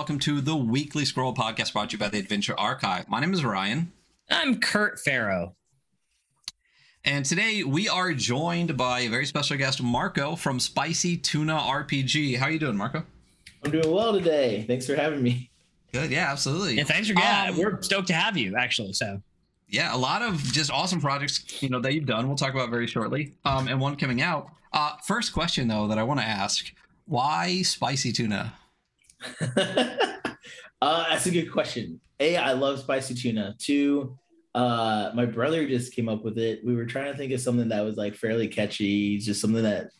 Hello, and welcome to the Weekly Scroll podcast brought to you by the Adventure Archive. My name is Ryan. I'm Kurt Farrow. And today we are joined by a very special guest, Marco from Spicy Tuna RPG. How are you doing, Marco? I'm doing well today. Thanks for having me. Good, yeah, absolutely. Yeah, thanks for getting. Um, we're stoked to have you, actually. So yeah, a lot of just awesome projects, you know, that you've done. We'll talk about very shortly. Um, and one coming out. Uh, first question though that I want to ask: Why spicy tuna? uh, that's a good question. A, I love spicy tuna. Two, uh, my brother just came up with it. We were trying to think of something that was like fairly catchy, just something that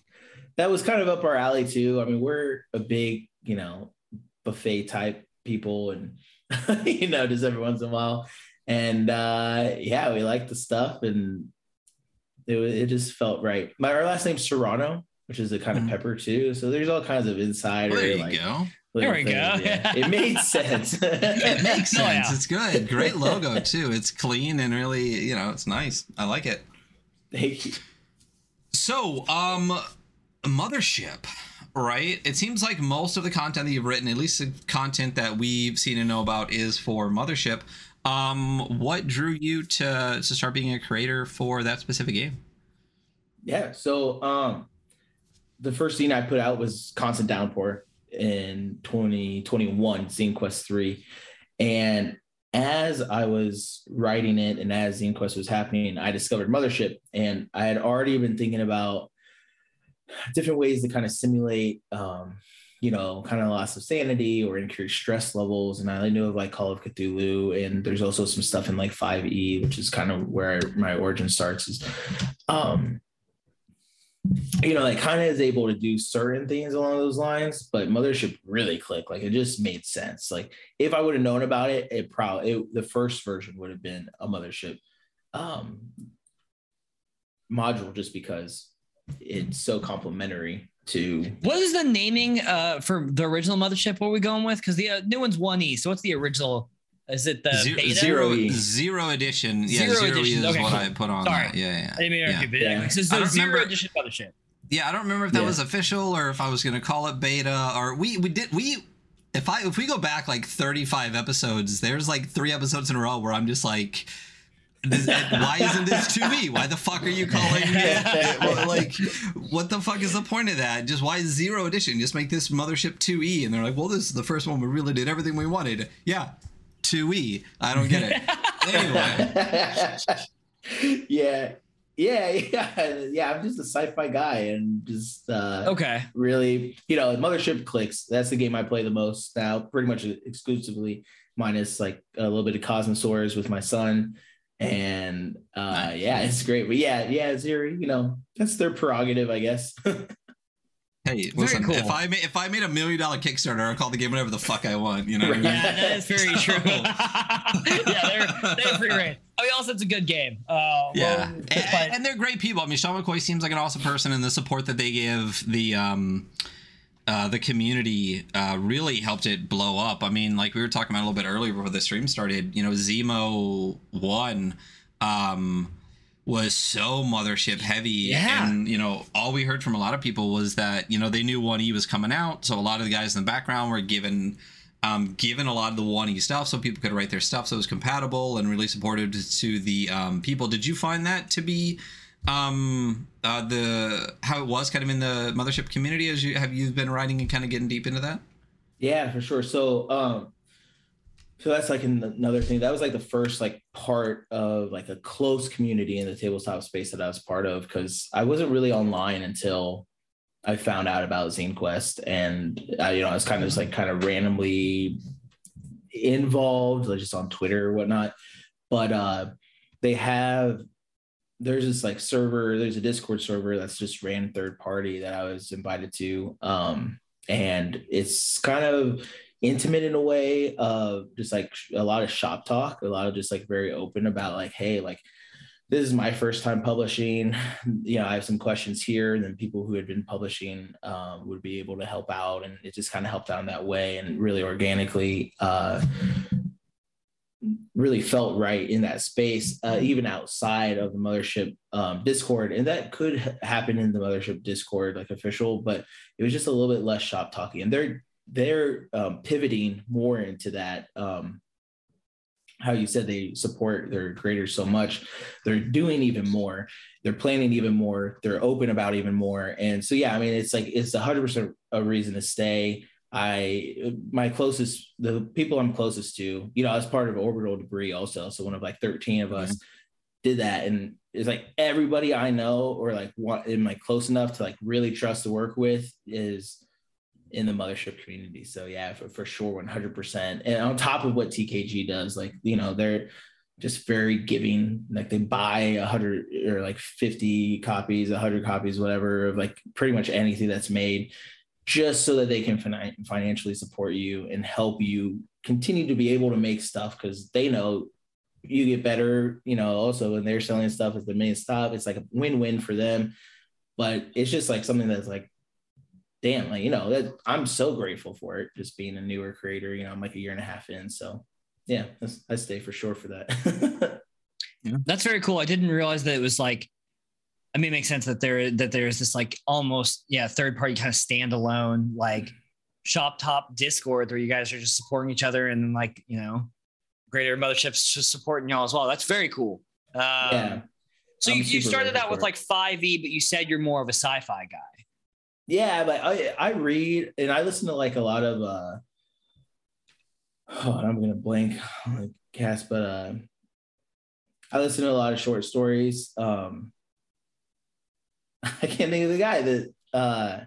that was kind of up our alley too. I mean, we're a big, you know, buffet type people, and you know, just every once in a while. And uh, yeah, we like the stuff, and it it just felt right. My our last name's Serrano, which is a kind of mm-hmm. pepper too. So there's all kinds of insider. There you like, go. There we go. Yeah. it made sense. it makes sense. Oh, yeah. It's good. Great logo too. It's clean and really, you know, it's nice. I like it. Thank you. So, um, Mothership, right? It seems like most of the content that you've written, at least the content that we've seen and know about, is for Mothership. Um, what drew you to to start being a creator for that specific game? Yeah. So, um, the first scene I put out was Constant Downpour in 2021, Zine Quest 3. And as I was writing it and as Zine Quest was happening, I discovered Mothership. And I had already been thinking about different ways to kind of simulate, um, you know, kind of loss of sanity or increased stress levels. And I knew of like Call of Cthulhu. And there's also some stuff in like 5e, which is kind of where my origin starts. Is um, you know, like kind of is able to do certain things along those lines, but Mothership really clicked. Like it just made sense. Like if I would have known about it, it probably it, the first version would have been a Mothership um, module, just because it's so complementary to. What is the naming uh, for the original Mothership? What are we going with? Because the uh, new one's one E. So what's the original? Is it the zero, beta? Zero, zero edition? Yeah, zero, zero edition. is okay, what cool. I put on. Sorry, that. yeah, yeah. I didn't mean yeah. Beta. Yeah. So it's zero remember, edition mothership. Yeah, I don't remember if that yeah. was official or if I was going to call it beta or we we did we if I if we go back like 35 episodes, there's like three episodes in a row where I'm just like. This, eh, why isn't this 2e? Why the fuck are you calling it? like, what the fuck is the point of that? Just why zero edition? Just make this mothership 2e. And they're like, well, this is the first one we really did everything we wanted. Yeah, 2E. I don't get it. anyway. yeah. Yeah, yeah, yeah. I'm just a sci-fi guy and just uh okay. Really, you know, Mothership clicks. That's the game I play the most now, pretty much exclusively, minus like a little bit of Cosmosaurs with my son. And uh yeah, it's great. But yeah, yeah, Ziri, you know, that's their prerogative, I guess. Hey, listen, cool. if I made if I made a million dollar Kickstarter, I'll call the game whatever the fuck I want. You know? Right. Yeah, that is very true. yeah, they're they're pretty great. I mean, also it's a good game. Uh, yeah, well, and, and, they're great people. I mean, Sean McCoy seems like an awesome person, and the support that they give the um, uh, the community uh, really helped it blow up. I mean, like we were talking about a little bit earlier before the stream started. You know, Zemo one. Um, was so mothership heavy. Yeah. and you know all we heard from a lot of people was that you know they knew 1e was coming out. So a lot of the guys in the background were given um, given a lot of the 1e stuff so people could write their stuff so it was compatible and really supportive to the um, people. Did you find that to be um uh the how it was kind of in the mothership community as you have you been writing and kind of getting deep into that? Yeah for sure. So um so that's like another thing. That was like the first like part of like a close community in the tabletop space that i was part of because i wasn't really online until i found out about zine quest and I, you know i was kind of just like kind of randomly involved like just on twitter or whatnot. But uh they have there's this like server there's a discord server that's just ran third party that i was invited to um and it's kind of intimate in a way of just like a lot of shop talk, a lot of just like very open about like, hey, like this is my first time publishing. You know, I have some questions here, and then people who had been publishing um, would be able to help out, and it just kind of helped out in that way, and really organically. Uh, really felt right in that space, uh, even outside of the mothership um, Discord, and that could happen in the mothership Discord, like official, but it was just a little bit less shop talking. And they're they're um, pivoting more into that. Um, how you said they support their creators so much, they're doing even more. They're planning even more. They're open about even more. And so, yeah, I mean, it's like it's a hundred percent a reason to stay. I my closest the people I'm closest to, you know, I was part of orbital debris also. So one of like 13 of us mm-hmm. did that. And it's like everybody I know or like what am I close enough to like really trust to work with is in the mothership community. So yeah, for, for sure, 100%. And on top of what TKG does, like, you know, they're just very giving, like they buy a hundred or like 50 copies, a hundred copies, whatever, of like pretty much anything that's made just so that they can fin- financially support you and help you continue to be able to make stuff because they know you get better, you know, also when they're selling stuff as the main stop, it's like a win-win for them. But it's just like something that's like damn, like, you know, that I'm so grateful for it, just being a newer creator. You know, I'm like a year and a half in. So yeah, I stay for sure for that. yeah. That's very cool. I didn't realize that it was like, I mean, it makes sense that there that there's this like almost yeah third party kind of standalone like shop top Discord where you guys are just supporting each other and like you know greater motherships just supporting y'all as well. That's very cool. Um, yeah. So you, you started out with like 5e, but you said you're more of a sci-fi guy yeah, like I I read and I listen to like a lot of uh oh I'm gonna blank like cast, but uh I listen to a lot of short stories. Um I can't think of the guy that uh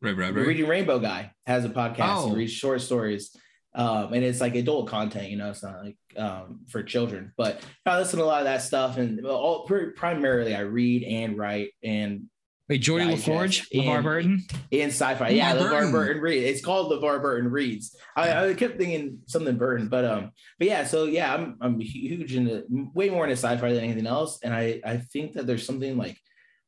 Red Rabbit. Reading Rainbow guy has a podcast. Oh. He reads short stories. Um, and it's like adult content, you know, it's not like um, for children. But I listen to a lot of that stuff, and all primarily I read and write and Wait, Geordi La Forge, LeVar Burton? and sci-fi. Yeah, LeVar Burton. Burton Read. It's called LeVar Burton Reads. I, I, kept thinking something Burton, but um, but yeah, so yeah, I'm I'm huge into way more into sci-fi than anything else. And I I think that there's something like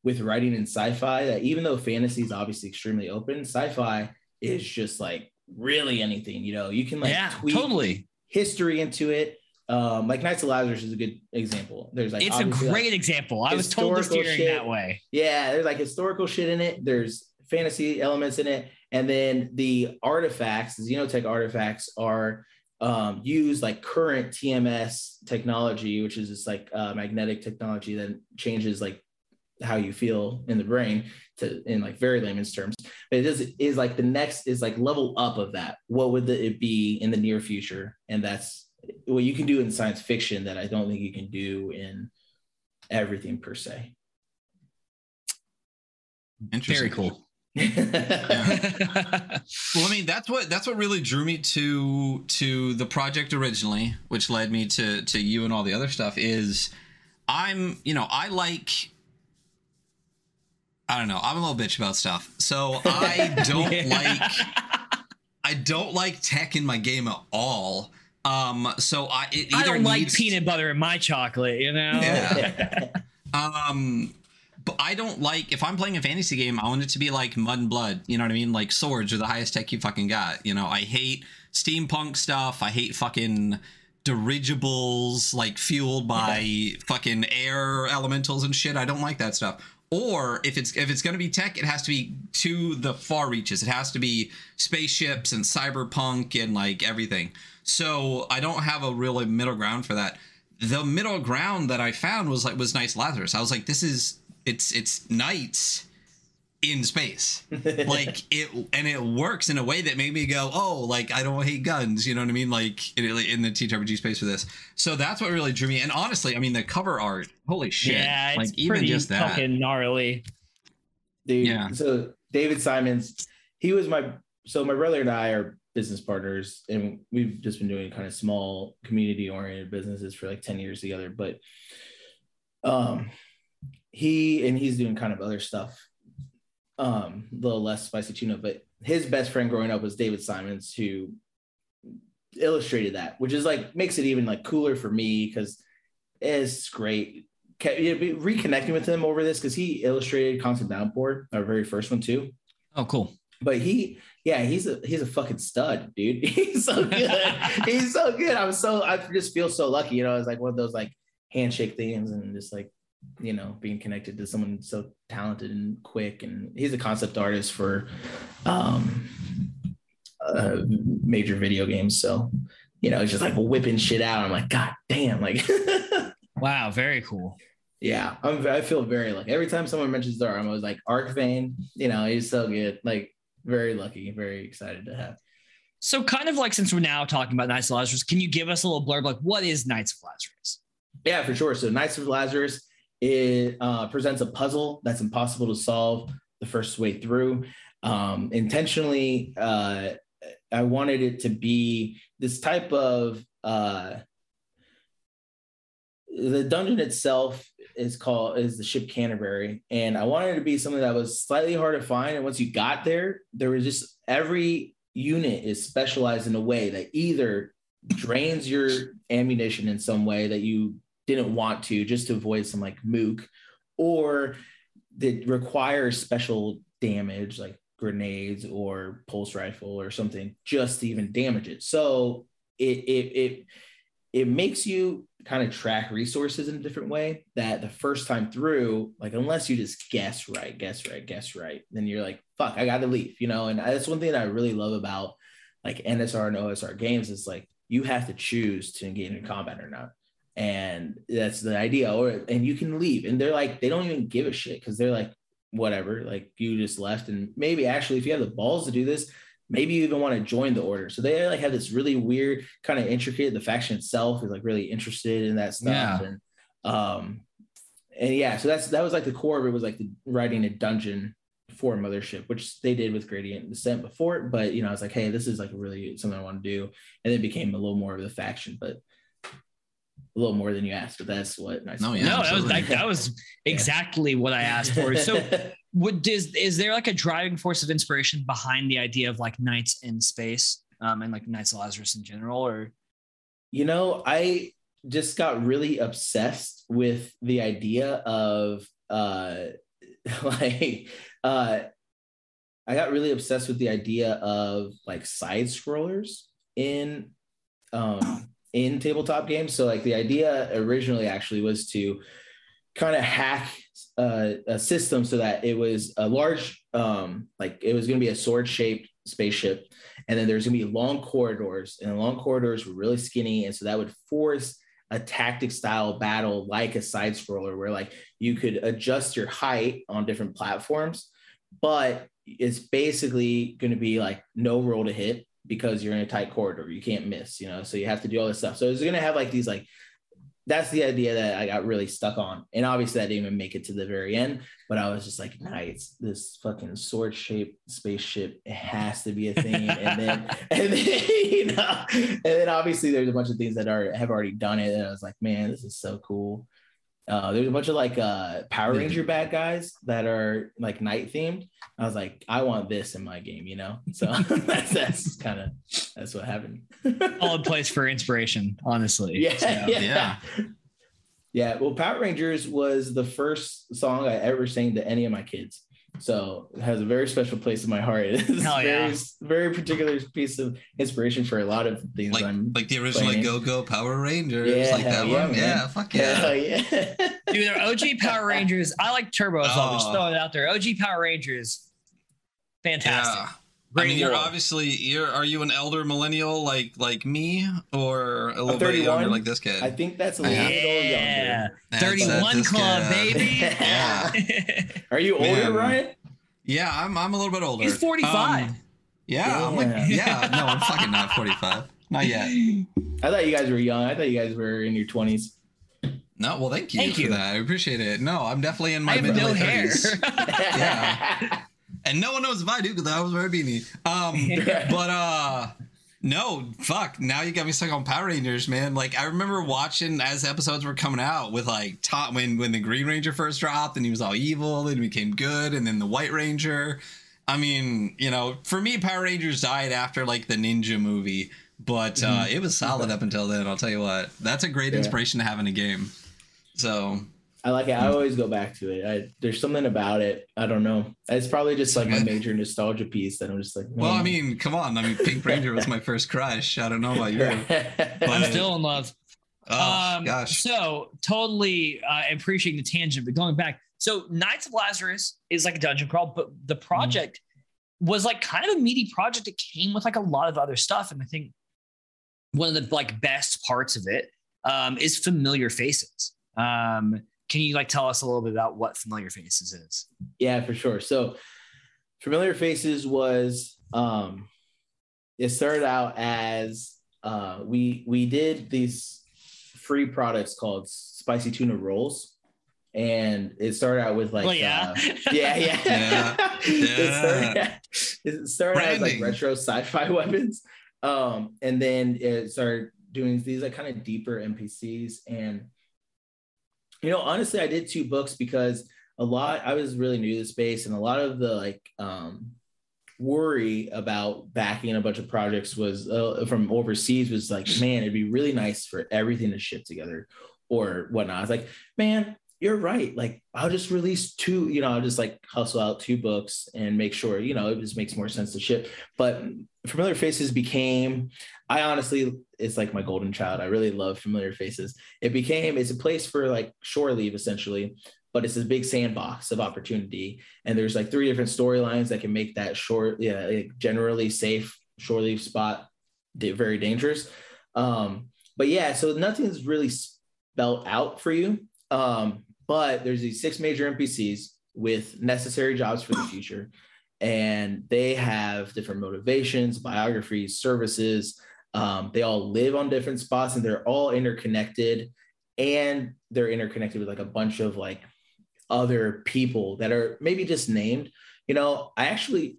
with writing in sci-fi that even though fantasy is obviously extremely open, sci-fi is just like really anything, you know, you can like yeah, totally history into it um, like Knights of Lazarus is a good example. There's like it's a great like example. I was told steering shit. that way. Yeah, there's like historical shit in it. There's fantasy elements in it, and then the artifacts, the Xenotech artifacts, are um, use like current TMS technology, which is this like uh, magnetic technology that changes like how you feel in the brain to in like very layman's terms. But it is is like the next is like level up of that. What would the, it be in the near future? And that's what you can do in science fiction that I don't think you can do in everything per se. Interesting. Very cool. yeah. well, I mean, that's what that's what really drew me to to the project originally, which led me to to you and all the other stuff. Is I'm you know I like I don't know I'm a little bitch about stuff, so I don't yeah. like I don't like tech in my game at all. Um, so I I don't like peanut butter in my chocolate, you know. Yeah. um, but I don't like if I'm playing a fantasy game, I want it to be like mud and blood. You know what I mean? Like swords are the highest tech you fucking got. You know, I hate steampunk stuff. I hate fucking dirigibles like fueled by yeah. fucking air elementals and shit. I don't like that stuff or if it's if it's going to be tech it has to be to the far reaches it has to be spaceships and cyberpunk and like everything so i don't have a really middle ground for that. The middle ground that i found was like was Knights Lazarus. I was like this is it's it's knights in space. Like it and it works in a way that made me go oh like i don't hate guns you know what i mean? Like in, in the ttrpg space for this. So that's what really drew me. And honestly i mean the cover art holy shit. Yeah like even just that. fucking gnarly. Dude yeah. so david simons he was my so my brother and i are business partners and we've just been doing kind of small community oriented businesses for like 10 years together but um he and he's doing kind of other stuff um, a little less spicy tuna, but his best friend growing up was David Simons, who illustrated that, which is like makes it even like cooler for me because it's great. Reconnecting with him over this because he illustrated Constant Downpour, our very first one too. Oh, cool. But he, yeah, he's a he's a fucking stud, dude. He's so good. he's so good. I'm so I just feel so lucky. You know, it's like one of those like handshake things and just like you know being connected to someone so talented and quick and he's a concept artist for um uh, major video games. So, you know, it's just like whipping shit out. I'm like, God damn, like. wow, very cool. Yeah, I'm, I feel very lucky. Every time someone mentions Dart, I'm always like, Arcvane, you know, he's so good. Like, very lucky, very excited to have. So, kind of like since we're now talking about Knights of Lazarus, can you give us a little blurb? Like, what is Knights of Lazarus? Yeah, for sure. So, Knights of Lazarus it uh, presents a puzzle that's impossible to solve the first way through. Um, intentionally, uh, I wanted it to be this type of uh, the dungeon itself is called is the ship Canterbury, and I wanted it to be something that was slightly hard to find. And once you got there, there was just every unit is specialized in a way that either drains your ammunition in some way that you didn't want to just to avoid some like mook or that requires special damage like grenades or pulse rifle or something just to even damage it so it it it, it makes you kind of track resources in a different way that the first time through like unless you just guess right guess right guess right then you're like fuck i gotta leave you know? And that's one thing that i really love about like nsr and osr games is like you have to choose to engage in combat or not. And that's the idea or and you can leave and they're like they don't even give a shit because they're like whatever like you just left and maybe actually if you have the balls to do this maybe you even want to join the order so they like have this really weird kind of intricate the faction itself is like really interested in that stuff yeah. and um and yeah so that's that was like the core of it was like the writing a dungeon for mothership which they did with gradient descent before but you know i was like hey this is like really something i want to do and it became a little more of the faction but a little more than you asked, but that's what. Nice no, yeah, no, that was like, that was exactly what I asked for. So, would is is there like a driving force of inspiration behind the idea of like Knights in space, um, and like Knights of Lazarus in general, or? You know, I just got really obsessed with the idea of uh, like uh, I got really obsessed with the idea of like side scrollers in um in tabletop games. So like the idea originally actually was to kind of hack uh, a system so that it was a large, um, like it was going to be a sword shaped spaceship. And then there's going to be long corridors and the long corridors were really skinny. And so that would force a tactic style battle like a side scroller where like you could adjust your height on different platforms, but it's basically going to be like no roll to hit because you're in a tight corridor. You can't miss, you know, so you have to do all this stuff. So it's going to have like these, like, that's the idea that I got really stuck on. And obviously, I didn't even make it to the very end, but I was just like, nice, this fucking sword shaped spaceship. It has to be a thing. and then, and then, you know, and then obviously, there's a bunch of things that are have already done it. And I was like, man, this is so cool. Uh, there's a bunch of like uh, Power Ranger bad guys that are like night themed. I was like, I want this in my game, you know. So that's that's kind of that's what happened. Solid place for inspiration, honestly. Yeah, so, yeah, yeah. Yeah. Well, Power Rangers was the first song I ever sang to any of my kids. So it has a very special place in my heart. It's Hell very, yeah. very particular piece of inspiration for a lot of things. Like, I'm like the original like, Go Go Power Rangers, yeah, like that yeah, one. Man. Yeah, fuck yeah. Hell yeah. Dude, they're OG Power Rangers. I like Turbo as well. Oh. Just throwing it out there. OG Power Rangers. Fantastic. Yeah. Great I mean, you're obviously you're. Are you an elder millennial like like me, or a little bit younger like this kid? I think that's a little yeah. younger. Thirty-one club, baby. yeah. are you older, Man. Ryan? Yeah, I'm. I'm a little bit older. He's forty-five. Um, yeah, yeah, I'm like, yeah. No, I'm fucking not forty-five. Not yet. I thought you guys were young. I thought you guys were in your twenties. No, well, thank you thank for you. that. I appreciate it. No, I'm definitely in my mid no hair. yeah and no one knows if I do because I was wearing a beanie. Um, but uh, no, fuck. Now you got me stuck on Power Rangers, man. Like I remember watching as episodes were coming out with like top when when the Green Ranger first dropped and he was all evil and became good, and then the White Ranger. I mean, you know, for me, Power Rangers died after like the Ninja movie, but uh, mm-hmm. it was solid up until then. I'll tell you what, that's a great yeah. inspiration to have in a game. So I like it. I always go back to it. I, there's something about it. I don't know. It's probably just like my major nostalgia piece that I'm just like. Man. Well, I mean, come on. I mean, Pink Ranger was my first crush. I don't know about you. But... I'm still in love. Oh um, gosh. So totally uh, appreciating the tangent, but going back. So Knights of Lazarus is like a dungeon crawl, but the hmm. project was like kind of a meaty project. It came with like a lot of other stuff. And I think one of the like best parts of it um, is familiar faces. Um, can you like tell us a little bit about what familiar faces is? Yeah, for sure. So familiar faces was um it started out as uh we we did these free products called spicy tuna rolls and it started out with like Well, yeah. uh, yeah yeah Yeah. it started, Yeah. it started out as like retro sci-fi weapons um and then it started doing these like kind of deeper npcs and you know honestly i did two books because a lot i was really new to the space and a lot of the like um worry about backing a bunch of projects was uh, from overseas was like man it'd be really nice for everything to ship together or whatnot. I was like man you're right. Like i'll just release two you know i'll just like hustle out two books and make sure you know it just makes more sense to ship. But familiar faces became i honestly it's like my golden child. I really love familiar faces. It became it's a place for like shore leave essentially but it's a big sandbox of opportunity. And there's like three different storylines that can make that short yeah like generally safe shore leave spot very dangerous. Um but yeah so nothing's really spelled out for you. Um but there's these six major npcs with necessary jobs for the future and they have different motivations biographies services. Um, they all live on different spots and they're all interconnected. And they're interconnected with like a bunch of like other people that are maybe just named. You know i actually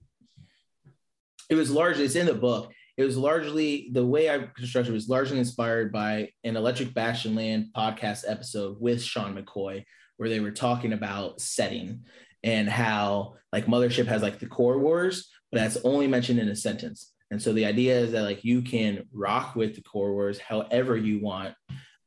it was largely it's in the book. It was largely the way i constructed was largely inspired by an electric bastionland podcast episode with sean mccoy where they were talking about setting and how like mothership has like the core wars but that's only mentioned in a sentence. And so the idea is that like you can rock with the core wars however you want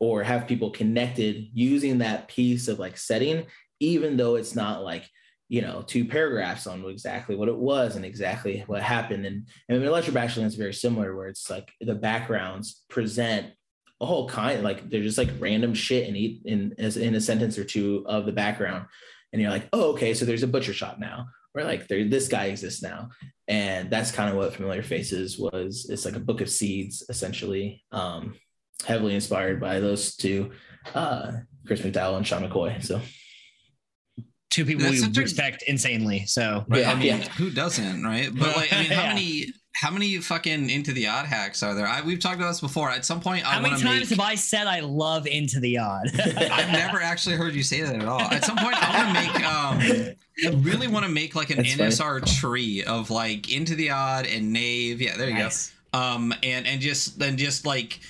or have people connected using that piece of like setting even though it's not like you know two paragraphs on exactly what it was and exactly what happened. And and electric bastion is very similar where it's like the backgrounds present a whole kind like they're just like random shit in each in as in a sentence or two of the background and you're like oh okay so there's a butcher shop now or like there this guy exists now and that's kind of what familiar faces was it's like a book of seeds essentially um heavily inspired by those two uh chris mcdowall and sean mccoy so Two people That's we such a- respect insanely. So Right. Yeah, I mean, yeah. who doesn't, right? But like, I mean, how Yeah. many, how many fucking into the odd hacks are there? I, we've talked about this before. At some point, how I many times make... have I said I love Into the Odd? I've never actually heard you say that at all. At some point, I want to make. Um, I really want to make like an That's funny. NSR tree of like into the odd and Knave. Yeah, there you Nice. go. Um, and and just then just like.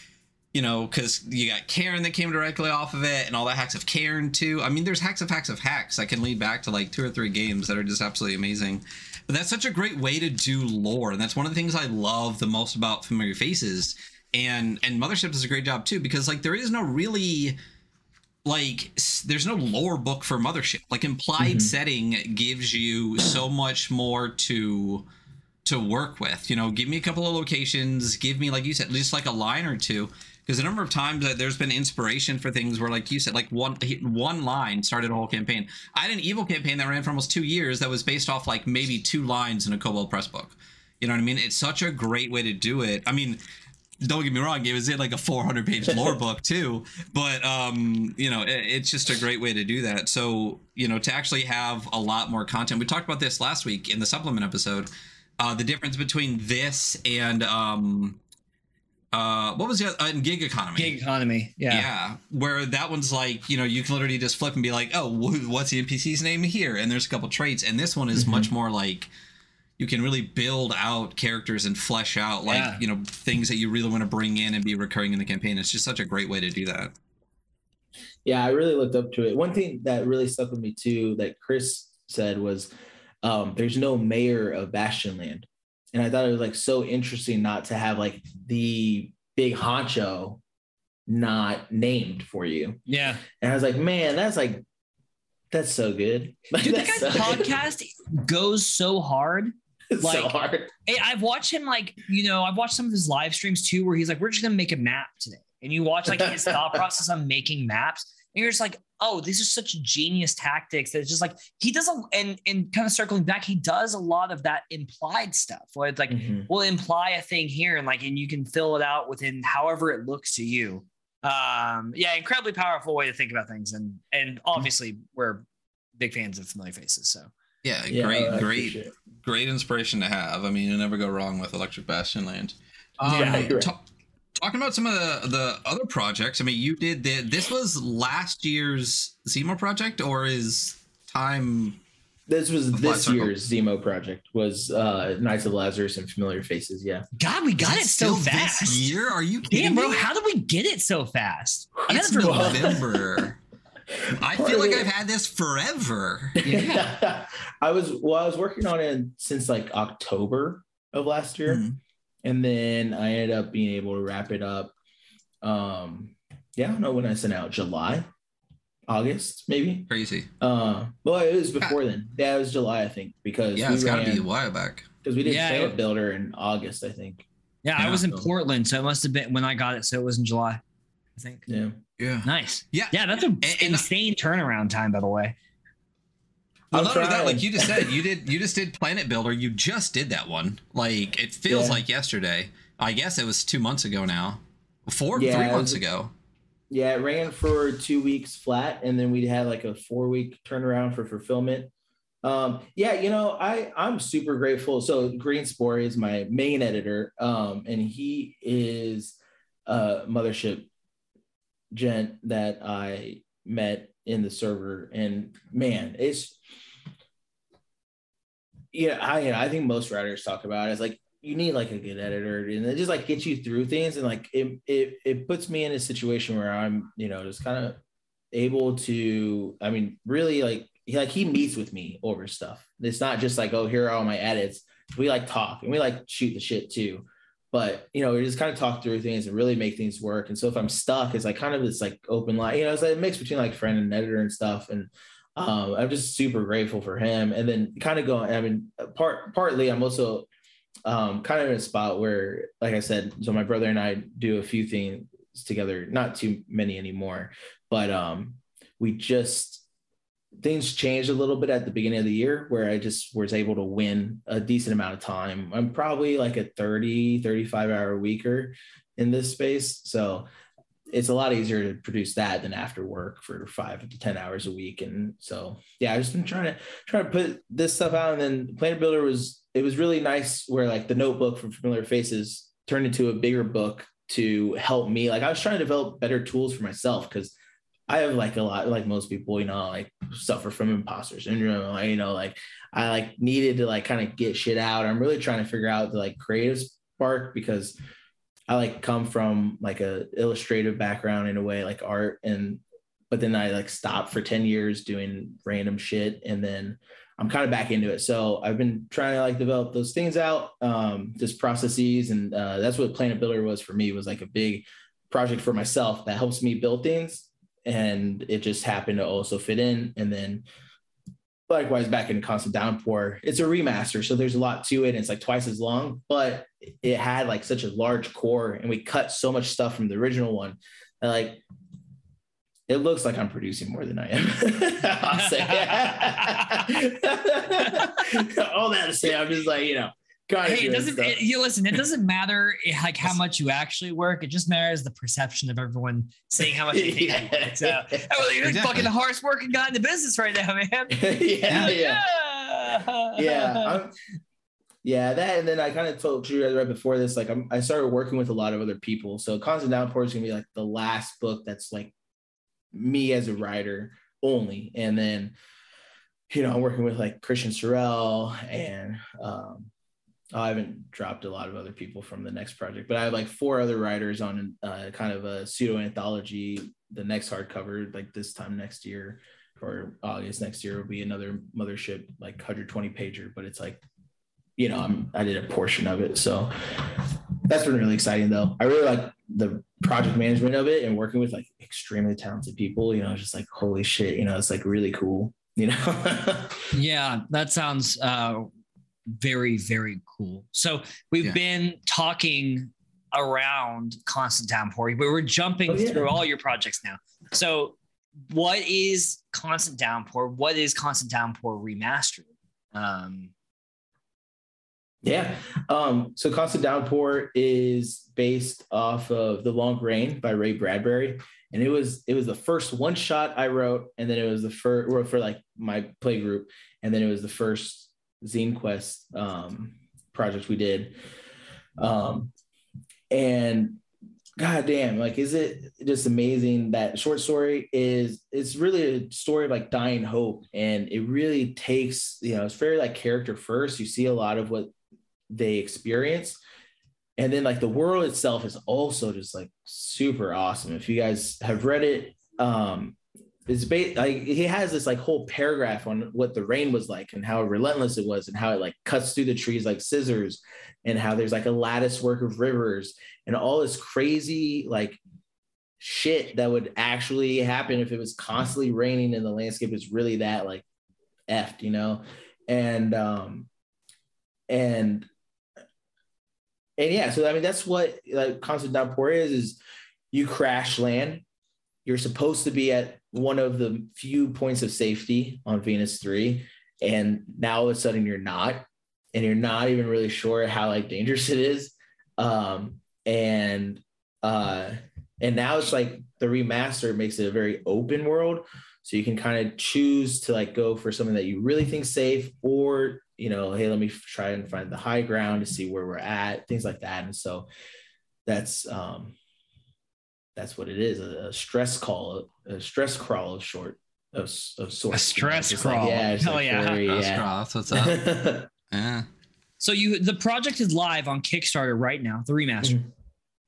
You know, because you got Cairn that came directly off of it, and all the hacks of Cairn too. I mean, there's hacks of hacks of hacks that can lead back to like two or three games that are just absolutely amazing. But that's such a great way to do lore, and that's one of the things I love the most about Familiar Faces. And and Mothership does a great job too, because like there is no really like there's no lore book for Mothership. Like implied Mhm. setting gives you so much more to to work with. You know, give me a couple of locations, give me like you said, just like a line or two. Because a number of times that there's been inspiration for things where, like you said, like one one line started a whole campaign. I had an evil campaign that ran for almost two years that was based off like maybe two lines in a Cobalt Press book. You know what I mean? It's such a great way to do it. I mean, don't get me wrong, it was in like a 400 page lore book too, but um, you know, it, it's just a great way to do that. So, you know, to actually have a lot more content. We talked about this last week in the supplement episode. Uh, the difference between this and um, uh, what was the other, uh, gig economy? Gig economy. Yeah. Yeah, where that one's like, you know, you can literally just flip and be like, oh, wh- what's the NPC's name here? And there's a couple traits. And this one is Mhm. much more like you can really build out characters and flesh out like, Yeah. you know, things that you really want to bring in and be recurring in the campaign. It's just such a great way to do that. Yeah, I really looked up to it. One thing that really stuck with me too that Chris said was um, there's no mayor of Bastionland. And I thought it was like so interesting not to have like the big honcho not named for you. Yeah. And I was like, man, that's like that's so good. Like, Dude, that guy's so, podcast goes so hard. it's so like- hard. I've watched him like, you know, I've watched some of his live streams too, where he's like, we're just gonna make a map today. And you watch like his thought process on making maps. And you're just like, oh, these are such genius tactics. That it's just like he does a and and kind of circling back, he does a lot of that implied stuff where it's like Mhm. we'll imply a thing here and like and you can fill it out within however it looks to you. Um, yeah, incredibly powerful way to think about things. And and obviously we're big fans of familiar faces. So Yeah, Yeah, great, I great. Great inspiration to have. I mean, you never go wrong with Electric Bastionland. Um, Yeah, you're right. ta- talking about some of the, the other projects, I mean, you did the, this was last year's Zemo project, or is time? This was this Circle. year's Zemo project was uh Knights of Lazarus and Familiar Faces. Yeah. God, we got it so fast. This year? Are you kidding Damn, bro, me? how did we get it so fast? It's November. I feel like I've had this forever. Yeah. I was well, I was working on it since like October of last year. Hmm. And then I ended up being able to wrap it up. Um, yeah, I don't know when I sent out July, August, maybe. Crazy. Uh, well, it was before then. Yeah, it was July, I think, because Yeah, we it's got to ran- be a while back. because we did Yeah, Planet it- Builder in August, I think. Yeah, I was in Portland, so it must have been when I got it. So it was in July, I think. Yeah. Yeah. Nice. Yeah. Yeah, that's an and- insane turnaround time, by the way. Well, I'm not only that, like you just said, you did you just did Planet Builder. You just did that one. Like it feels Yeah. like yesterday. I guess it was two months ago now. Four, Yeah, three months was- ago. Yeah, it ran for two weeks flat, and then we had like a four week turnaround for fulfillment. Um, yeah, you know, I I'm super grateful. So Green Spore is my main editor, um, and he is a mothership gent that I met in the server, and man, it's yeah, I I think most writers talk about it as like you need like a good editor and it just like gets you through things and like it it it puts me in a situation where I'm you know just kind of able to I mean really like he like he meets with me over stuff. It's not just like oh here are all my edits. We like talk and we like shoot the shit too. But you know, we just kind of talk through things and really make things work. And so if I'm stuck, it's like kind of this like open line, you know, it's like a mix between like friend and editor and stuff. And um, I'm just super grateful for him. And then kind of going, I mean, part partly I'm also um, kind of in a spot where, like I said, so my brother and I do a few things together, not too many anymore, but um, we just things changed a little bit at the beginning of the year where I just was able to win a decent amount of time. I'm probably like a 30, 35 hour weeker in this space. So it's a lot easier to produce that than after work for five to 10 hours a week. And so, yeah, I've just been trying to try to put this stuff out. And then Planet Builder was, it was really nice where like the notebook from Familiar Faces turned into a bigger book to help me. Like I was trying to develop better tools for myself because I have like a lot, like most people, you know, like suffer from imposter syndrome. You know, like I like needed to like kind of get shit out. I'm really trying to figure out the like creative spark because I like come from like a illustrative background in a way, like art, and but then I like stopped for 10 years doing random shit. And then I'm kind of back into it. So I've been trying to like develop those things out, um, just processes. And uh, that's what Planet Builder was for me, was like a big project for myself that helps me build things. And it just happened to also fit in. And then likewise back in Constant Downpour, it's a remaster. So there's a lot to it. And it's like twice as long, but it had like such a large core and we cut so much stuff from the original one. that, like it looks like I'm producing more than I am. I'll say. All that to say, I'm just like, you know, kind of Hey, it doesn't. It, you listen. It doesn't matter eh, like how much you actually work. It just matters the perception of everyone saying how much you think. you work. So, oh, you're Exactly. fucking the hardest working guy in the business right now, man. yeah, yeah. yeah. yeah I'm, yeah that and then i kind of told you guys right before this like I'm, i started working with a lot of other people so constant downpour is going to be like the last book that's like me as a writer only and then you know i'm working with like christian sorrell and um I haven't dropped a lot of other people from the next project, but I have like four other writers on uh, kind of a pseudo anthology. The next hardcover, like this time next year, or August next year will be another mothership like 120 pager, but it's like, you know, I'm I did a portion of it. So that's been really exciting though. I really like the project management of it and working with like extremely talented people, you know, just like holy shit, you know, it's like really cool, you know. Yeah, that sounds uh, very, very cool. So we've Yeah. been talking around Constant Downpour, but we're jumping Oh, yeah. through all your projects now. So what is Constant Downpour? What is Constant Downpour remastered? Um, yeah. Um, so Constant Downpour is based off of The Long Rain by Ray Bradbury. And it was it was the first one shot I wrote, and then it was the first for like my play group, and then it was the first Zine Quest um, project we did. Um, and god damn like is it just amazing that short story is it's really a story of like dying hope. And it really takes you know it's very like character first. You see a lot of what they experience. And then like the world itself is also just like super awesome. If you guys have read it um it's ba- like he has this like whole paragraph on what the rain was like and how relentless it was and how it like cuts through the trees like scissors and how there's like a lattice work of rivers and all this crazy like shit that would actually happen if it was constantly raining and the landscape is really that like effed, you know? And um and and yeah, so I mean that's what like constant downpour is is you crash land. You're supposed to be at one of the few points of safety on Venus 3 and now all of a sudden you're not and you're not even really sure how like dangerous it is. Um and uh and now it's like the remaster makes it a very open world. So you can kind of choose to like go for something that you really think safe or you know hey let me try and find the high ground to see where we're at things like that. And so that's um that's what it is a, a stress call a stress crawl of short of, of sorts a stress It's crawl like, yeah it's hell like yeah very, That's yeah. cross. What's up? yeah. so you the project is live on kickstarter right now the remaster Mhm.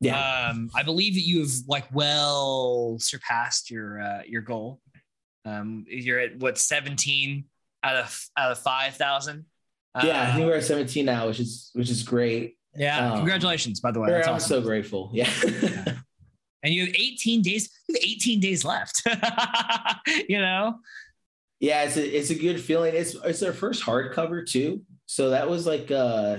yeah um i believe that you have like well surpassed your uh your goal um you're at what 17 out of out of 5000 yeah i think Uh, we're at 17 now which is which is great yeah um, congratulations by the way that's i'm awesome so grateful yeah and you have 18 days you have 18 days left you know? Yeah it's a, it's a good feeling. It's it's our first hardcover too. So that was like uh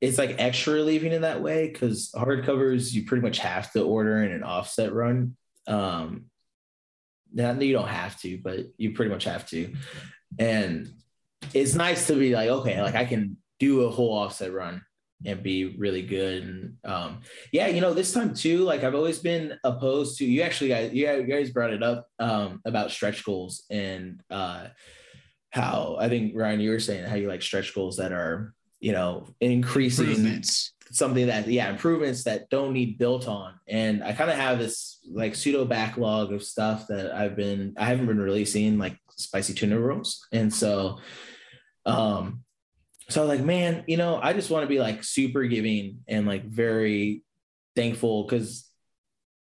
it's like extra relieving in that way because hardcovers you pretty much have to order in an offset run. Um now you don't have to but you pretty much have to. And it's nice to be like okay like i can do a whole offset run and be really good. And um yeah you know this time too like i've always been opposed to you actually guys you guys- brought it up um about stretch goals and uh how i think ryan you were saying how you like stretch goals that are you know increasing something that yeah improvements that don't need built on. And i kind of have this like pseudo backlog of stuff that i've been i haven't been releasing like spicy tuna rolls. And so um so I was like man you know i just want to be like super giving and like very thankful because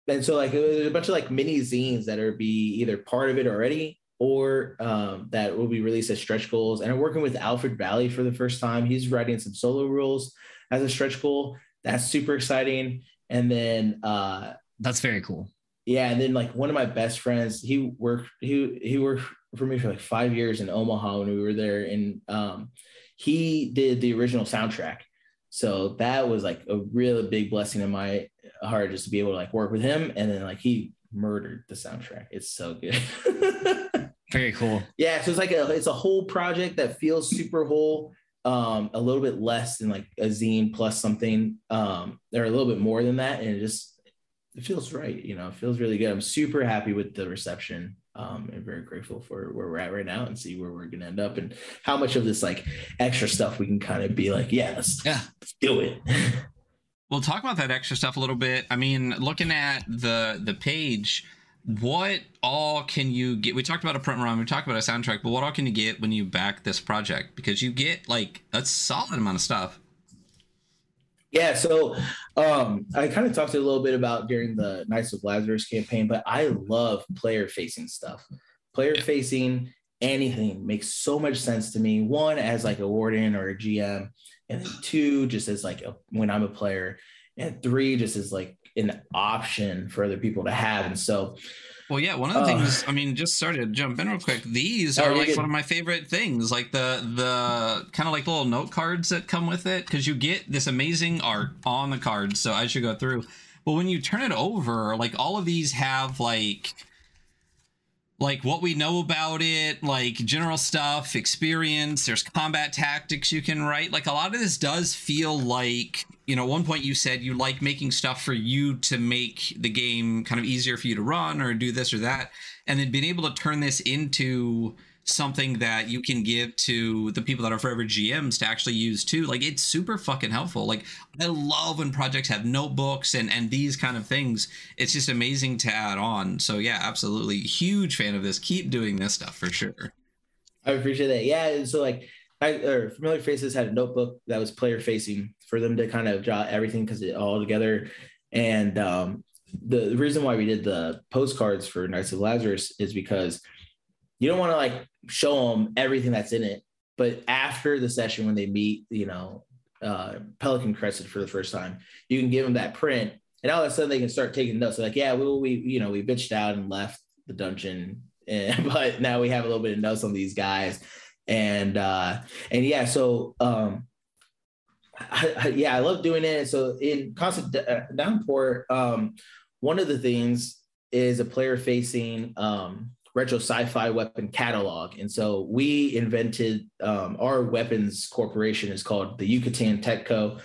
and so like there's a bunch of like mini zines that are be either part of it already or um, that will be released as stretch goals and i'm working with alfred valley for the first time he's writing some solo rules as a stretch goal. That's super exciting. And then uh that's very cool yeah, and then like one of my best friends, he worked he he worked for me for like five years in Omaha when we were there, and um he did the original soundtrack. So that was like a really big blessing in my heart just to be able to like work with him. And then like he murdered the soundtrack. It's so good. very cool yeah, so it's like a it's a whole project that feels super whole. Um, a little bit less than like a zine plus something, um, or a little bit more than that, and it just it feels right. You know, it feels really good. I'm super happy with the reception. Um, and very grateful for where we're at right now and see where we're gonna end up and how much of this like extra stuff we can kind of be like, yeah, let's, Yeah. let's do it. We'll talk about that extra stuff a little bit. I mean, looking at the the page, what all can you get? We talked about a print run, we talked about a soundtrack, but what all can you get when you back this project? Because you get like a solid amount of stuff. Yeah, so um, I kind of talked a little bit about during the Knights of Lazarus campaign, but I love player facing stuff. Player facing anything makes so much sense to me. One, as like a warden or a GM, and then two, just as like a, when I'm a player, and three, just as like an option for other people to have. And so, Well, yeah, one of the Uh, things. I mean, just started to jump in real quick. These are like good. one of my favorite things, like the the kind of like little note cards that come with it, because you get this amazing art on the cards. So I should go through, but when you turn it over, like all of these have like like what we know about it, like general stuff, experience. There's combat tactics you can write. Like a lot of this does feel like, you know, one point you said you like making stuff for you to make the game kind of easier for you to run or do this or that. And then being able to turn this into something that you can give to the people that are forever GMs to actually use too. Like it's super fucking helpful. Like I love when projects have notebooks and and these kind of things. It's just amazing to add on. So yeah, absolutely huge fan of this. Keep doing this stuff for sure. I appreciate that. Yeah, and so like I or Familiar Faces had a notebook that was player facing for them to kind of draw everything because it all together. And um, the, the reason why we did the postcards for Knights of Lazarus is because you don't want to like show them everything that's in it. But after the session, when they meet, you know, uh, Pelican Crescent for the first time, you can give them that print, and all of a sudden they can start taking notes. They're like, yeah, we, we, you know, we bitched out and left the dungeon, and, but now we have a little bit of notes on these guys, and uh, and yeah, so um, I, I, yeah, I love doing it. So in constant uh, downpour, um, one of the things is a player facing um, retro sci-fi weapon catalog. And so we invented um, our weapons corporation is called the yucatan tech co.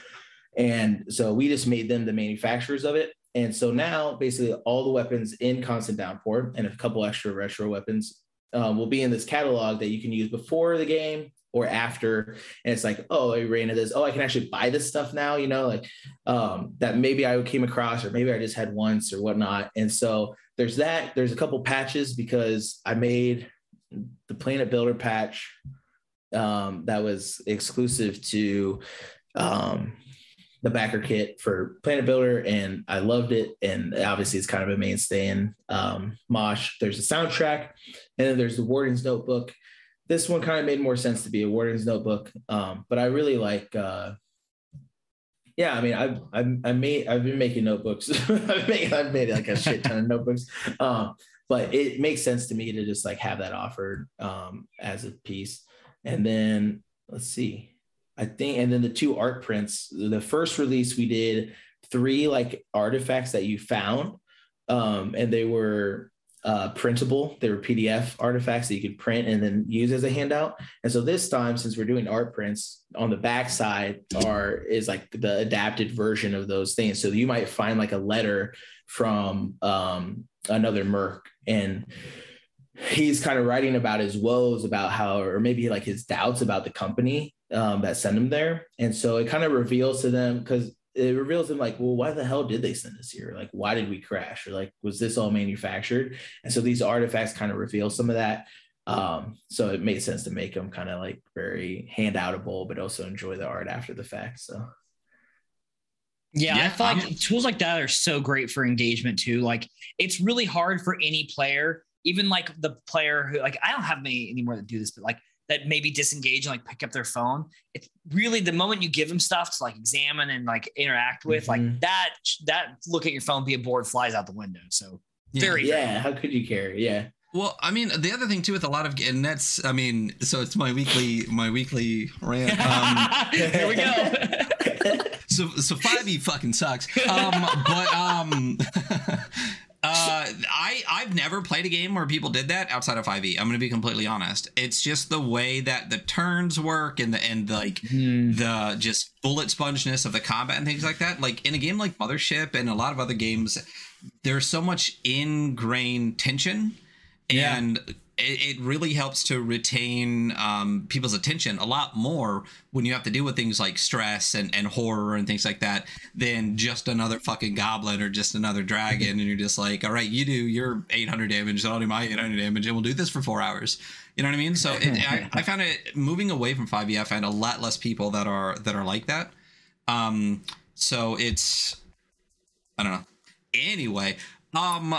And so we just made them the manufacturers of it. And so now basically all the weapons in constant downpour and a couple extra retro weapons um, will be in this catalog that you can use before the game or after. And it's like oh i ran into this. Oh i can actually buy this stuff now you know like um, that maybe i came across or maybe i just had once or whatnot. And so there's that there's a couple patches because i made the planet builder patch um, that was exclusive to um, the backer kit for planet builder and i loved it and obviously it's kind of a mainstay in um, mosh. There's a soundtrack and then there's the warden's notebook. This one kind of made more sense to be a warden's notebook um, but i really like uh, yeah i mean i've i've, i made i've been making notebooks. I've made i've made like a shit ton of notebooks. Um, but it makes sense to me to just like have that offered um, as a piece. And then let's see. I think and then the two art prints the first release we did three like artifacts that you found um, and they were uh, printable. They were PDF artifacts that you could print and then use as a handout. And so this time, since we're doing art prints on the back side, are is like the adapted version of those things. So you might find like a letter from um, another merc and he's kind of writing about his woes about how or maybe like his doubts about the company um, that sent him there and so it kind of reveals to them because it reveals them like, well, why the hell did they send us here? Like, why did we crash? Or like, was this all manufactured? And so these artifacts kind of reveal some of that. Um, so it made sense to make them kind of like very handoutable, but also enjoy the art after the fact. So yeah, yeah, I feel like tools like that are so great for engagement too. Like it's really hard for any player, even like the player who like I don't have many anymore that do this, but like that maybe disengage and like pick up their phone. It's really the moment you give them stuff to like examine and like interact with, mm-hmm. like that, that look at your phone, be a board flies out the window. So yeah. very, yeah. Very how could you care? Yeah. Well, I mean, the other thing too with a lot of and that's, I mean, so it's my weekly, my weekly rant. Um, Here we go. so, so 5e fucking sucks. Um, but, um, Uh, I I've never played a game where people did that outside of 5e. I'm going to be completely honest. It's just the way that the turns work and the and like mm. the just bullet spongeness of the combat and things like that. Like in a game like Mothership and a lot of other games, there's so much ingrained tension and yeah it, it really helps to retain um, people's attention a lot more when you have to deal with things like stress and, and horror and things like that than just another fucking goblin or just another dragon. and you're just like, all right, you do your 800 damage, and I'll do my 800 damage, and we'll do this for four hours. You know what I mean? So it, I, I, found it moving away from 5e. I find a lot less people that are that are like that. Um, so it's I don't know. Anyway, um,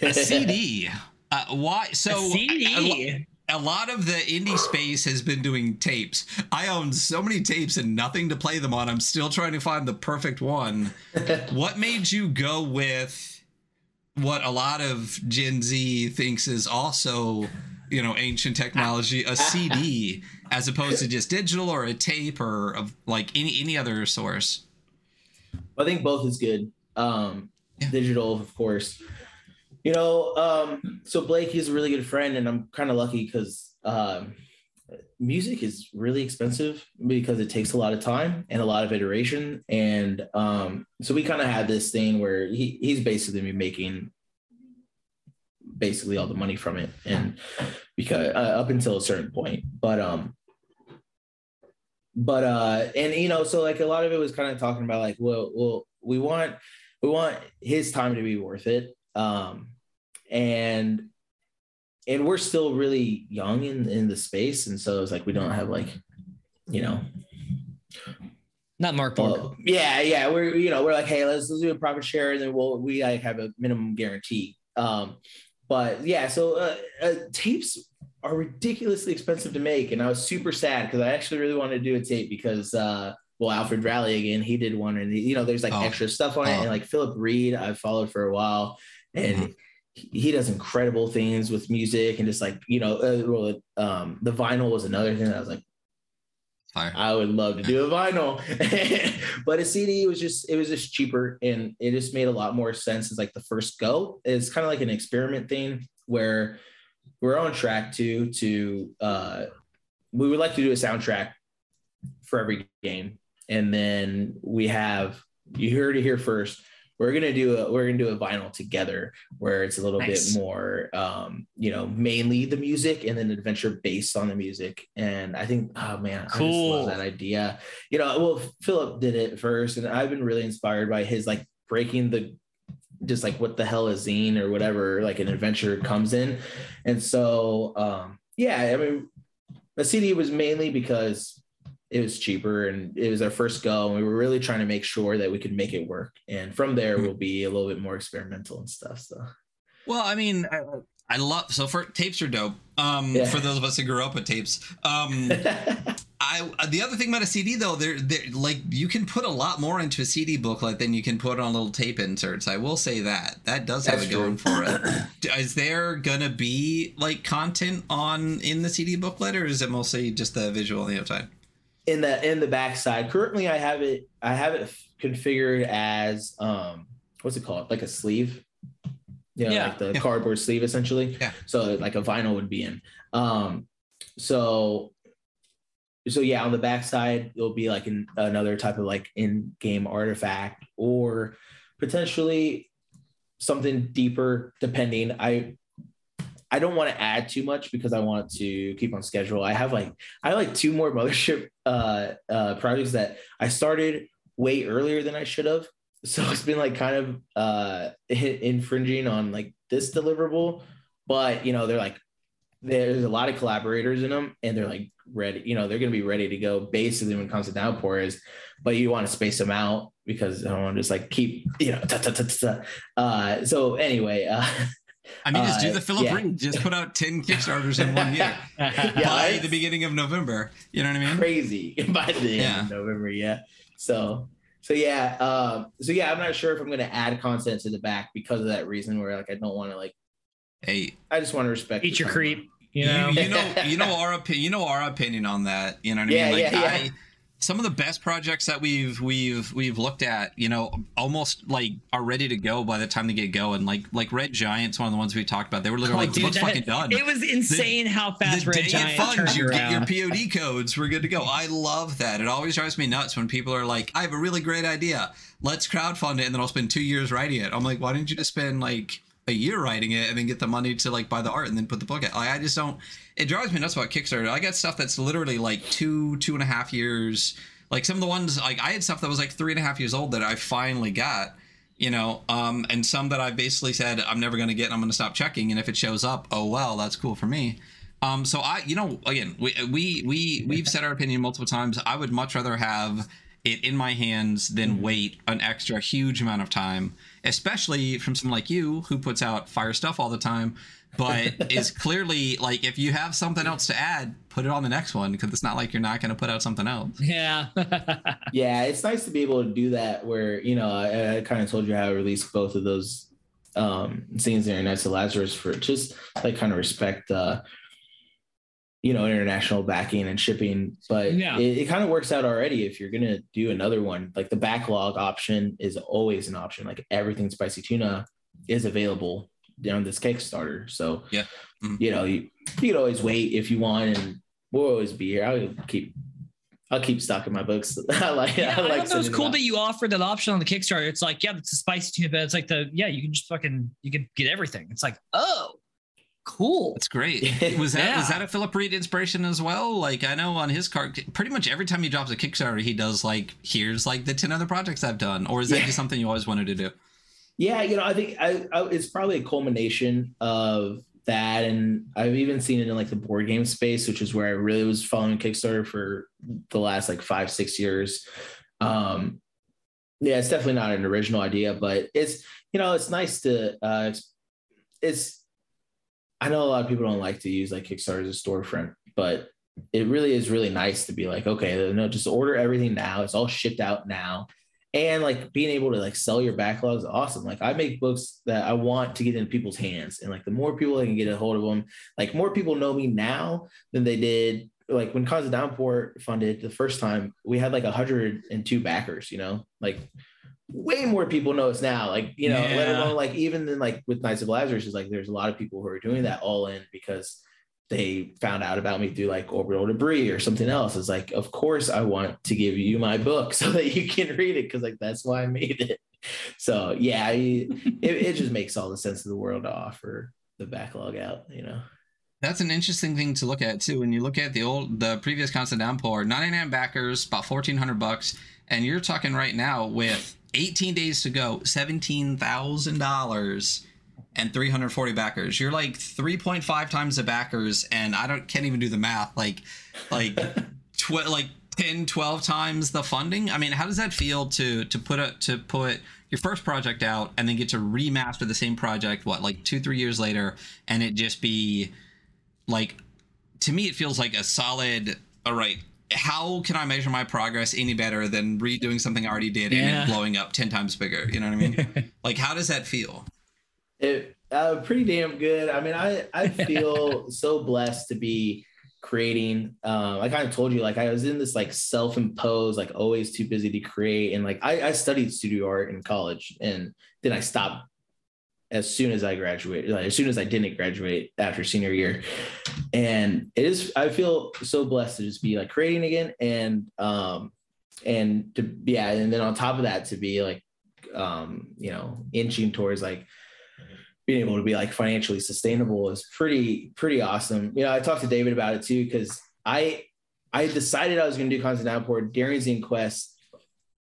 a CD. Uh, why? So a, a, lot of the indie space has been doing tapes. I own so many tapes and nothing to play them on. I'm still trying to find the perfect one. what made you go with what a lot of Gen Z thinks is also, you know, ancient technology, a CD, as opposed to just digital or a tape or of like any any other source? I think both is good. Um, yeah. Digital, of course You know, um, so Blake is a really good friend, and I'm kind of lucky because um, music is really expensive because it takes a lot of time and a lot of iteration. And um, so we kind of had this thing where he, he's basically making basically all the money from it, and because uh, up until a certain point, but um, but uh, and you know, so like a lot of it was kind of talking about like, well, well, we want we want his time to be worth it um, and and we're still really young in in the space, and so it's like we don't have like, you know, not Mark Well, yeah, yeah, we're you know we're like, hey, let's let's do a profit share, and then we'll we like have a minimum guarantee. Um, but yeah, so uh, uh, tapes are ridiculously expensive to make, and I was super sad because I actually really wanted to do a tape because uh, well, Alfred Valley again, he did one, and you know, there's like oh. extra stuff on it, and oh. like Philip Reed, I've followed for a while, and mm-hmm. He does incredible things with music and just like you know uh, um, the vinyl was another thing that i was like Fire. i would love to do a vinyl. But a cd was just it was just cheaper and it just made a lot more sense as like the first go. It's kind of like an experiment thing where we're on track to to uh we would like to do a soundtrack for every game. And then we have you heard it here first we're gonna do a we're gonna do a vinyl together where it's a little nice. bit more um you know mainly the music and then adventure based on the music and i think oh man cool. i just love that idea you know well philip did it first and i've been really inspired by his like breaking the just like what the hell is zine or whatever like an adventure comes in and so um yeah i mean the cd was mainly because it was cheaper and it was our first go and we were really trying to make sure that we could make it work and from there we'll be a little bit more experimental and stuff so well i mean i, I love so for tapes are dope um yeah. for those of us who grew up with tapes um I the other thing about a CD though, they're, they're like you can put a lot more into a CD booklet than you can put on little tape inserts. I will say that that does have That's it going for it. is there gonna be like content on in the CD booklet, or is it mostly just the visual on the outside? In the in the backside. Currently, I have it I have it configured as um what's it called like a sleeve. You know, yeah. like the yeah. cardboard sleeve essentially. Yeah. So like a vinyl would be in. Um, so so yeah, on the backside it'll be like an, another type of like in-game artifact or potentially something deeper depending. I I don't want to add too much because I want to keep on schedule. I have like I have like two more mothership uh, uh, projects that I started way earlier than I should have. So it's been like kind of uh, infringing on like this deliverable, but you know they're like there's a lot of collaborators in them and they're like ready you know they're going to be ready to go basically when it comes to downpour is but you want to space them out because i don't want to just like keep you know uh, so anyway uh, I mean, just do uh, the Philip yeah. Reed. Just put out ten Kickstarters in one year yeah, by the beginning of November. You know what I mean? Crazy by the yeah. end of November. Yeah. So, so yeah, um, so yeah, I'm not sure if I'm going to add content to the back because of that reason. Where like I don't want to like, hey, I just want to respect. Eat your creep. You know, you, you know, you know our opinion. You know our opinion on that. You know what I yeah, mean? Like yeah, yeah. I some of the best projects that we've we've we've looked at, you know, almost like are ready to go by the time they get going. Like like Red Giant's one of the ones we talked about. They were literally oh, like, dude, that, fucking done. It was insane the, how fast Red Giant funds, you around. get your POD codes. We're good to go. I love that. It always drives me nuts when people are like, "I have a really great idea. Let's crowdfund it," and then I'll spend two years writing it. I'm like, why didn't you just spend like a year writing it and then get the money to like buy the art and then put the book out? Like, I just don't. It drives me nuts about Kickstarter. I got stuff that's literally like two two and a half years like some of the ones like I had stuff that was like three and a half years old that I finally got, you know, um, and some that I basically said I'm never going to get. and I'm going to stop checking, and if it shows up, oh well, that's cool for me. Um, so I, you know, again, we we we we've said our opinion multiple times. I would much rather have it in my hands than mm-hmm. wait an extra huge amount of time, especially from someone like you who puts out fire stuff all the time but is clearly like if you have something else to add, put it on the next one because it's not like you're not going to put out something else. Yeah. yeah, it's nice to be able to do that where, you know, I, I kind of told you how I released both of those um scenes there in Knights of Lazarus for just like kind of respect uh you know international backing and shipping but yeah. it, it kind of works out already if you're gonna do another one like the backlog option is always an option like everything spicy tuna is available on this Kickstarter. So yeah, mm-hmm. you know, you, you can always wait if you want, and we'll always be here. I'll keep I'll keep stocking my books. I like. Yeah, I, like I thought it was cool that you offered that option on the Kickstarter. It's like, yeah, it's a spicy tuna, but it's like the yeah, you can just fucking you can get everything. It's like, oh, cool. That's great. Was that yeah. was that a Philip Reed inspiration as well? Like I know on his card, pretty much every time he drops a Kickstarter, he does like, here's like the ten other projects I've done, or is that yeah. just something you always wanted to do? Yeah, you know, I think I, I, it's probably a culmination of that and i've even seen it in like the board game space which is where i really was following kickstarter for the last like five six years um yeah it's definitely not an original idea but it's you know it's nice to uh it's, it's i know a lot of people don't like to use like kickstarter as a storefront but it really is really nice to be like okay no just order everything now. It's all shipped out now. And like being able to like sell your backlogs is awesome. Like i make books that i want to get in people's hands. And like the more people i can get a hold of them like more people know me now than they did like when Constant Downpour funded the first time we had like 102 backers you know? Like way more people know us now like you know yeah. let alone like even then like with knights of lazarus is like there's a lot of people who are doing that all in because they found out about me through like orbital debris or something else. It's like, of course, I want to give you my book so that you can read it because like that's why I made it. So yeah, it, it just makes all the sense of the world to offer the backlog out. You know. That's an interesting thing to look at too. When you look at the old, the previous constant downpour, 99 backers, about 1400 bucks, and you're talking right now with 18 days to go, $17,000 and 340 backers. You're like 3.5 times the backers, and I don't can't even do the math. Like, like, tw- like 10, 12 times the funding. I mean, how does that feel to to put a to put your first project out and then get to remaster the same project? What like two three years later, and it just be like to me, it feels like a solid. All right, how can I measure my progress any better than redoing something I already did yeah. and blowing up 10 times bigger? You know what I mean? like, how does that feel? It uh, pretty damn good. I mean, I I feel so blessed to be creating. Um, I kind of told you, like I was in this like self-imposed, like always too busy to create, and like I, I studied studio art in college, and then I stopped as soon as I graduated, like, as soon as I didn't graduate after senior year. And it is, I feel so blessed to just be like creating again and, um, and to, yeah. And then on top of that, to be like, um, you know, inching towards like being able to be like financially sustainable is pretty pretty awesome. You know, I talked to David about it too because I I decided I was going to do Constant Downpour during Zine Quest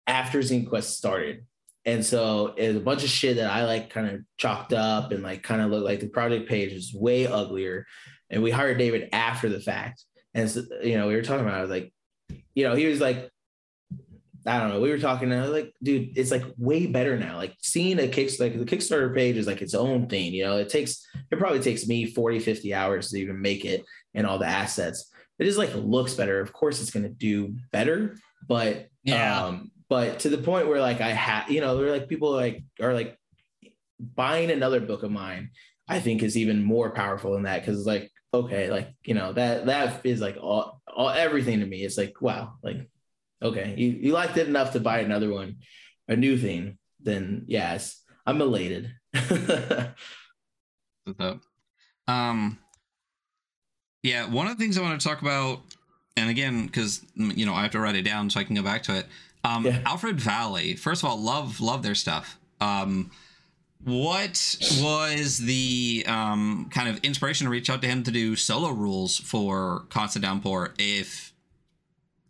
after Zine Quest started. And so it's a bunch of shit that I like kind of chalked up and like kind of looked like the project page is way uglier. And we hired David after the fact. And so, you know, we were talking about it, like, you know, he was like, I don't know. We were talking, and I was like, dude, it's like way better now. Like seeing a kick, like the Kickstarter page is like its own thing. You know, it takes, it probably takes me 40, 50 hours to even make it and all the assets. It just like looks better. Of course, it's going to do better, but, yeah. um, but to the point where like I had, you know, they're like people like are like buying another book of mine, I think is even more powerful than that. Cause it's like, okay, like, you know, that, that is like all, all everything to me. It's like, wow, like okay, you, you liked it enough to buy another one, a new thing, then yes, I'm elated. um, yeah, one of the things I want to talk about, and again, because you know I have to write it down so I can go back to it. Um, yeah. Alfred Valley. First of all, love love their stuff. Um, what was the um, kind of inspiration to reach out to him to do solo rules for Constant Downpour? If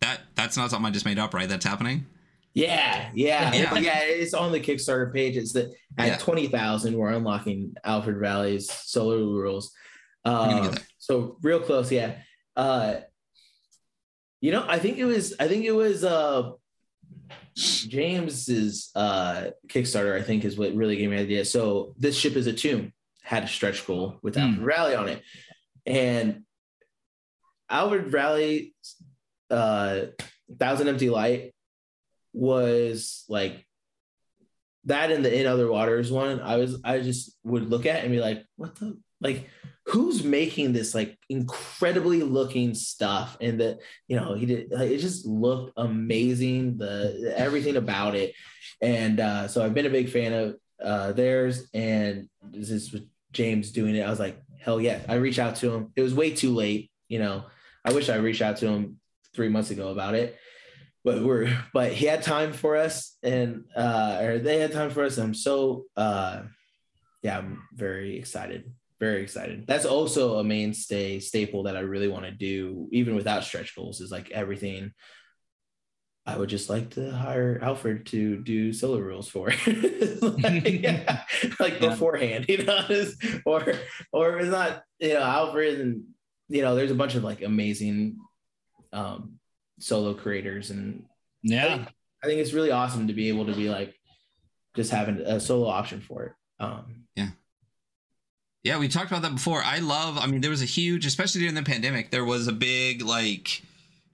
that that's not something I just made up, right? That's happening. Yeah, yeah, yeah. yeah it's on the Kickstarter page. It's that at yeah. twenty thousand, we're unlocking Alfred Valley's solo rules. Um, so real close, yeah. Uh, you know, I think it was. I think it was. Uh, James's uh, Kickstarter, I think, is what really gave me the idea. So this ship is a tomb had a stretch goal with mm. Alfred Valley on it, and Alfred Valley uh Thousand Empty Light was like that in the in other waters one i was i just would look at and be like what the like who's making this like incredibly looking stuff and that you know he did like, it just looked amazing the everything about it and uh so i've been a big fan of uh theirs and this is James doing it, I was like, hell yeah. I reached out to him. It was way too late. You know, I wish I reached out to him three months ago about it. But we're but he had time for us and uh or they had time for us. I'm so uh yeah, I'm very excited. Very excited. That's also a mainstay staple that I really want to do, even without stretch goals, is like everything I would just like to hire Alfred to do solo rules for, like, yeah, like yeah. beforehand, you know, or or it's not, you know, Alfred and you know, there's a bunch of like amazing um, solo creators, and yeah, I think, I think, it's really awesome to be able to be like just having a solo option for it. Um, yeah. We talked about that before. I love, I mean, there was a huge, especially during the pandemic, there was a big like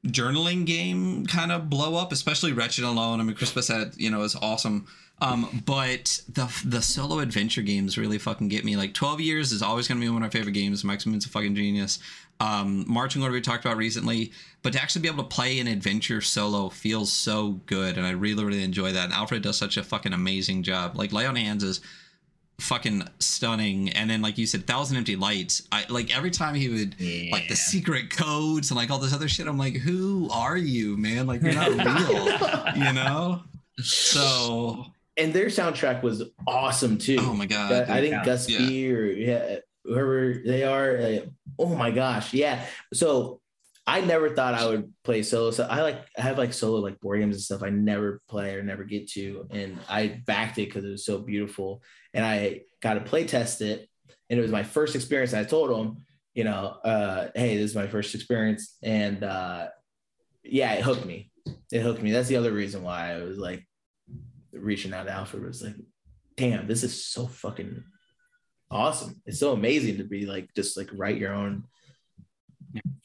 journaling game kind of blow up, especially Wretched Alone. I mean, Chris said, you know, is awesome. Um, but the the solo adventure games really fucking get me. Like 12 years is always gonna be one of my favorite games. Max Moon's a fucking genius. Um, Marching Order we talked about recently, but to actually be able to play an adventure solo feels so good, and I really really enjoy that. And Alfred does such a fucking amazing job. Like Lay on Hands is fucking stunning. And then like you said thousand empty lights. I like every time he would yeah. like the secret codes and like all this other shit i'm like who are you man? Like you're not real you know? So and their soundtrack was awesome too. Oh my god i think yeah. gus b or yeah whoever they are uh, oh my gosh yeah. So I never thought I would play solo. So I like I have like solo like board games and stuff. I never play or never get to, and I backed it because it was so beautiful. And I got to play test it, and it was my first experience. I told them, you know, uh, hey, this is my first experience, and uh, yeah, it hooked me. It hooked me. That's the other reason why I was like reaching out to Alfred was like, damn, this is so fucking awesome. It's so amazing to be like just like write your own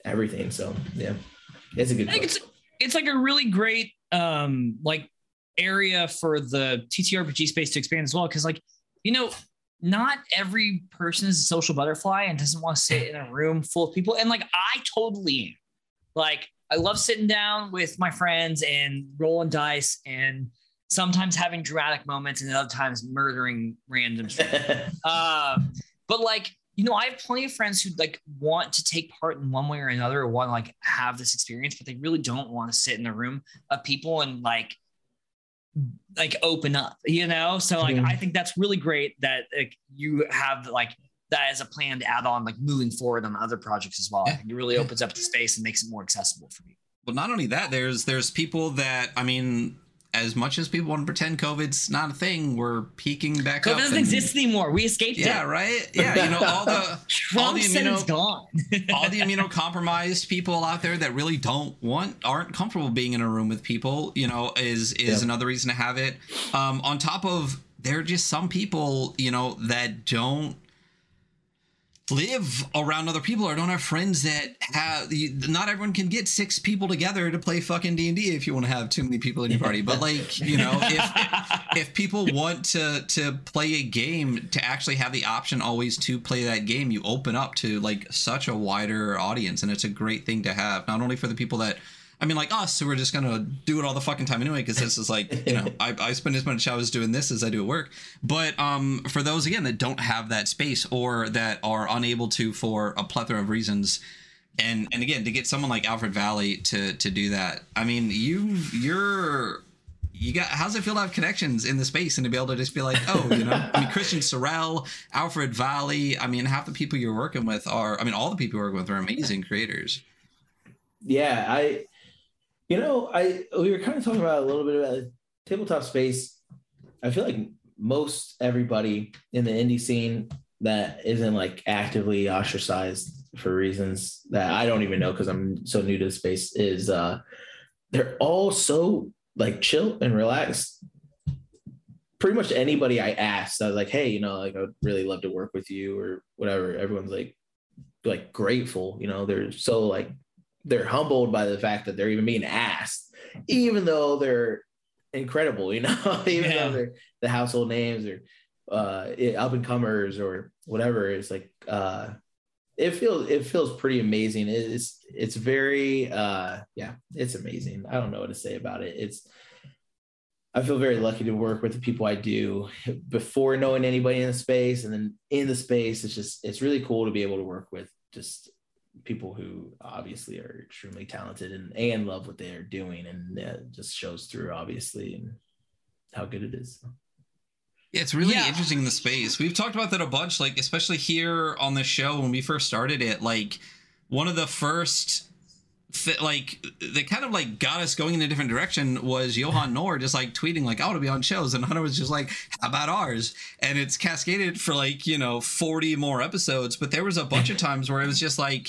everything. So yeah, it's a good. I think it's it's like a really great um like area for the TTRPG space to expand as well because like you know not every person is a social butterfly and doesn't want to sit in a room full of people and like I totally am. Like I love sitting down with my friends and rolling dice and sometimes having dramatic moments and other times murdering random uh, but like you know, I have plenty of friends who like want to take part in one way or another or want to like have this experience, but they really don't want to sit in the room of people and like like open up, you know? So like mm-hmm. I think that's really great that like you have like that as a plan to add on like moving forward on other projects as well. Yeah. I think it really opens up the space and makes it more accessible for me. Well, not only that, there's there's people that I mean, as much as people want to pretend COVID's not a thing, we're peaking back COVID up. COVID doesn't and, exist anymore. We escaped it. yeah, it. right. Yeah, you know all the Trump all the immuno, gone. all the immunocompromised people out there that really don't want aren't comfortable being in a room with people. You know, is is yep. another reason to have it. Um, on top of there are just some people, you know, that don't live around other people or don't have friends that have not everyone can get six people together to play fucking d&d if you want to have too many people in your party. But like you know if if people want to to play a game to actually have the option always to play that game you open up to like such a wider audience and it's a great thing to have not only for the people that I mean, like us, who are just gonna do it all the fucking time anyway, because this is like, you know, I, I spend as much hours doing this as I do at work. But um, for those again that don't have that space or that are unable to for a plethora of reasons, and and again to get someone like Alfred Valley to to do that, I mean, you you're you got how's it feel to have connections in the space and to be able to just be like oh you know i mean christian sorrell alfred valley i mean half the people you're working with are i mean all the people you're working with are amazing creators yeah i you know, I we were kind of talking about a little bit about tabletop space. I feel like most everybody in the indie scene that isn't like actively ostracized for reasons that I don't even know because I'm so new to the space is uh they're all so like chill and relaxed. Pretty much anybody I asked, I was like, hey, you know, like I would really love to work with you or whatever. Everyone's like like grateful, you know, they're so like they're humbled by the fact that they're even being asked, even though they're incredible, you know, even yeah. though they're the household names or uh, up and comers or whatever. It's like uh, it feels it feels pretty amazing. It's it's very uh, yeah, it's amazing. I don't know what to say about it. It's I feel very lucky to work with the people I do before knowing anybody in the space, and then in the space, it's just it's really cool to be able to work with just people who obviously are extremely talented and and love what they are doing, and that just shows through obviously and how good it is. Yeah, it's really Yeah. interesting in the space. We've talked about that a bunch, like especially here on the show when we first started it. Like one of the first, th- like that kind of like got us going in a different direction was Johan Nohr just like tweeting like, "I want to be on shows," and Hunter was just like, "How about ours?" And it's cascaded for like you know forty more episodes. But there was a bunch of times where it was just like.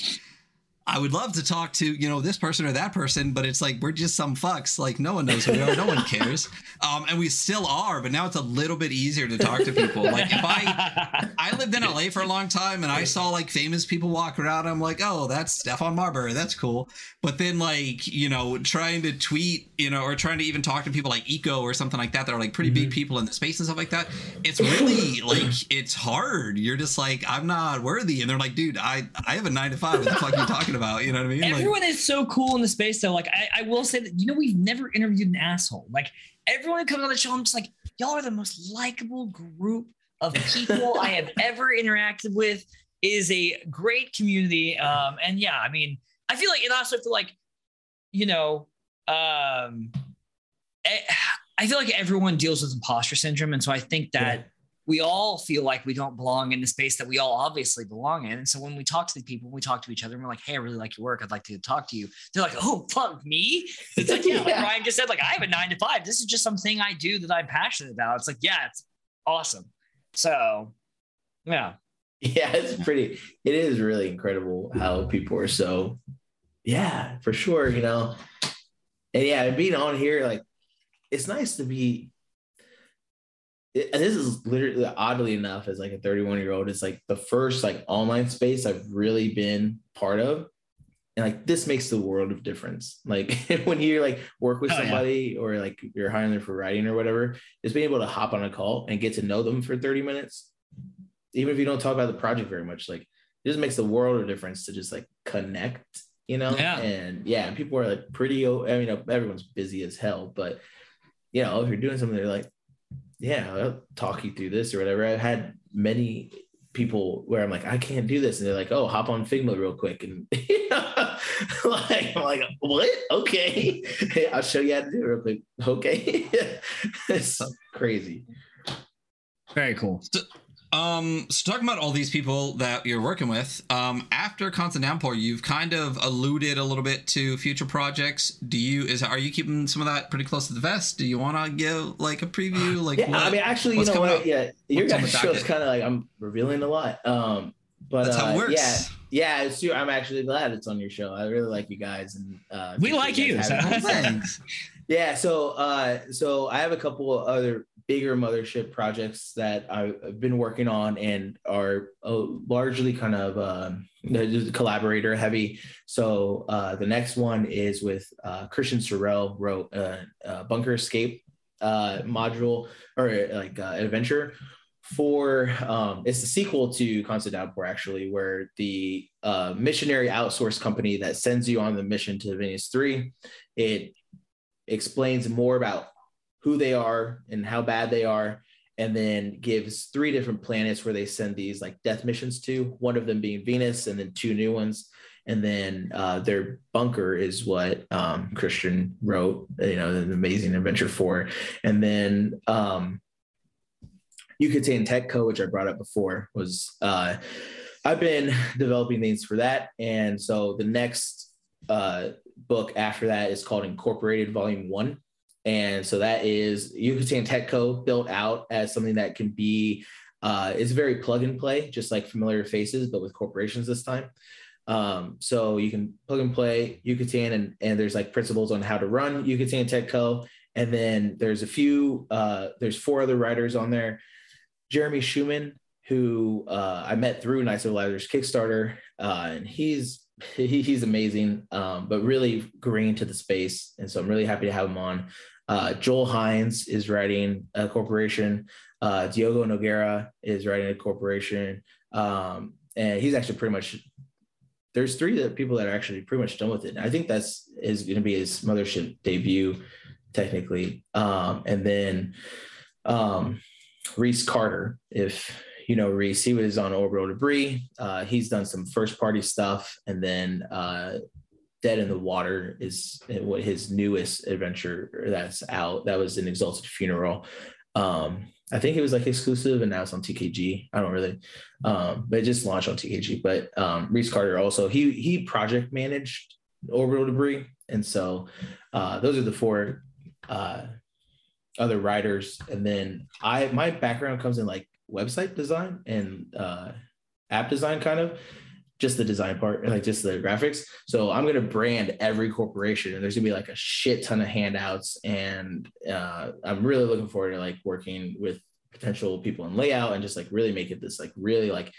I would love to talk to, you know, this person or that person, but it's like we're just some fucks. Like no one knows who we are, no one cares. Um, and we still are, but now it's a little bit easier to talk to people. Like if I I lived in LA for a long time and I saw like famous people walk around, I'm like, oh, that's Stefan Marbury, that's cool. But then like, you know, trying to tweet, you know, or trying to even talk to people like Eco or something like that that are like pretty big people in the space and stuff like that, it's really like it's hard. You're just like, I'm not worthy. And they're like, dude, I I have a nine to five. What the fuck are you talking about? You know what I mean? Like, Everyone is so cool in the space though. Like I, I will say that you know we've never interviewed an asshole. Like everyone who comes on the show, I'm just like, y'all are the most likable group of people I have ever interacted with. It is a great community. Um, and yeah, I mean, I feel like and also feel like, you know, um eh, I feel like everyone deals with imposter syndrome. And so I think that we all feel like we don't belong in the space that we all obviously belong in. And so when we talk to the people, we talk to each other, and we're like, "Hey, I really like your work. I'd like to talk to you." They're like, "Oh, fuck me." It's like, yeah, like Yeah. Ryan just said, like, I have a nine to five. This is just something I do that I'm passionate about. It's like, yeah, it's awesome. So, yeah, Yeah, it's pretty. It is really incredible how people are so. Yeah, for sure. You know, and yeah, being on here, like, it's nice to be. It- and this is literally oddly enough, as like a 31 year old, it's like the first like online space I've really been part of. And like this makes the world of difference. Like when you like work with Oh, yeah. somebody or like you're hiring them for writing or whatever, just being able to hop on a call and get to know them for 30 minutes even if you don't talk about the project very much, like it just makes the world of difference to just like connect, you know? Yeah. And yeah, people are like pretty, i mean, everyone's busy as hell, but you know, if you're doing something, they're like, yeah, I'll talk you through this or whatever. I've had many people where I'm like, I can't do this. And they're like, oh, hop on Figma real quick. And like, I'm like, what? Okay. I'll show you how to do it real quick. Okay. it's crazy. very cool. Um, so talking about all these people that you're working with, um, after Constant Downpour, you've kind of alluded a little bit to future projects. Do you is are you keeping some of that pretty close to the vest? Do you want to give like a preview? Like, yeah, what- I mean, actually, you know what? up? Yeah, your What's guys' show is kind of like I'm revealing a lot. Um, but that's how uh, it works. yeah, yeah, it's true. I'm actually glad it's on your show. I really like you guys, and uh, We like you, guys so- Thanks. Yeah, so uh, so I have a couple of other bigger mothership projects that I've been working on and are uh, largely kind of um, collaborator heavy. So uh, the next one is with uh, Christian Sorrell wrote a, a Bunker Escape uh, module or like uh, adventure for um, it's the sequel to Constant Downpour actually, where the uh, missionary outsource company that sends you on the mission to Venus Three, it explains more about who they are and how bad they are and then gives three different planets where they send these like death missions to one of them being venus and then two new ones. And then uh, their bunker is what um, christian wrote you know an amazing adventure for and then um, Yucatan Tech Co, which I brought up before, was uh, I've been developing things for that, and so the next uh, book after that is called Incorporated Volume One, and so that is Yucatan Tech Co built out as something that can be uh, it's very plug and play, just like familiar faces, but with corporations this time. Um, so you can plug and play Yucatan, and and there's like principles on how to run Yucatan Tech Co. And then there's a few, uh, there's four other writers on there. Jeremy Schumann, who uh, I met through of Lazarus Kickstarter, uh, and he's he, he's amazing, um, but really green to the space, and so I'm really happy to have him on. Uh, Joel Hines is writing a corporation. Uh, Diogo Nogueira is writing a corporation, um, and he's actually pretty much. There's three that people that are actually pretty much done with it. And I think that's is going to be his mothership debut technically. Um, and then um, Reese Carter, if you know Reese, he was on Orbital Debris. Uh, he's done some first party stuff, and then uh, Dead in the Water is what his newest adventure that's out. That was an Exalted Funeral. Um, I think it was like exclusive, and now it's on TKG. I don't really, um, but it just launched on TKG. But um, Reese Carter also he he project managed Orbital Debris, and so uh, those are the four uh, other writers. And then I my background comes in like website design and uh, app design, kind of just the design part, like just the graphics. So I'm gonna brand every corporation, and there's gonna be like a shit ton of handouts, and uh, I'm really looking forward to like working with potential people in layout and just like really make it this like really like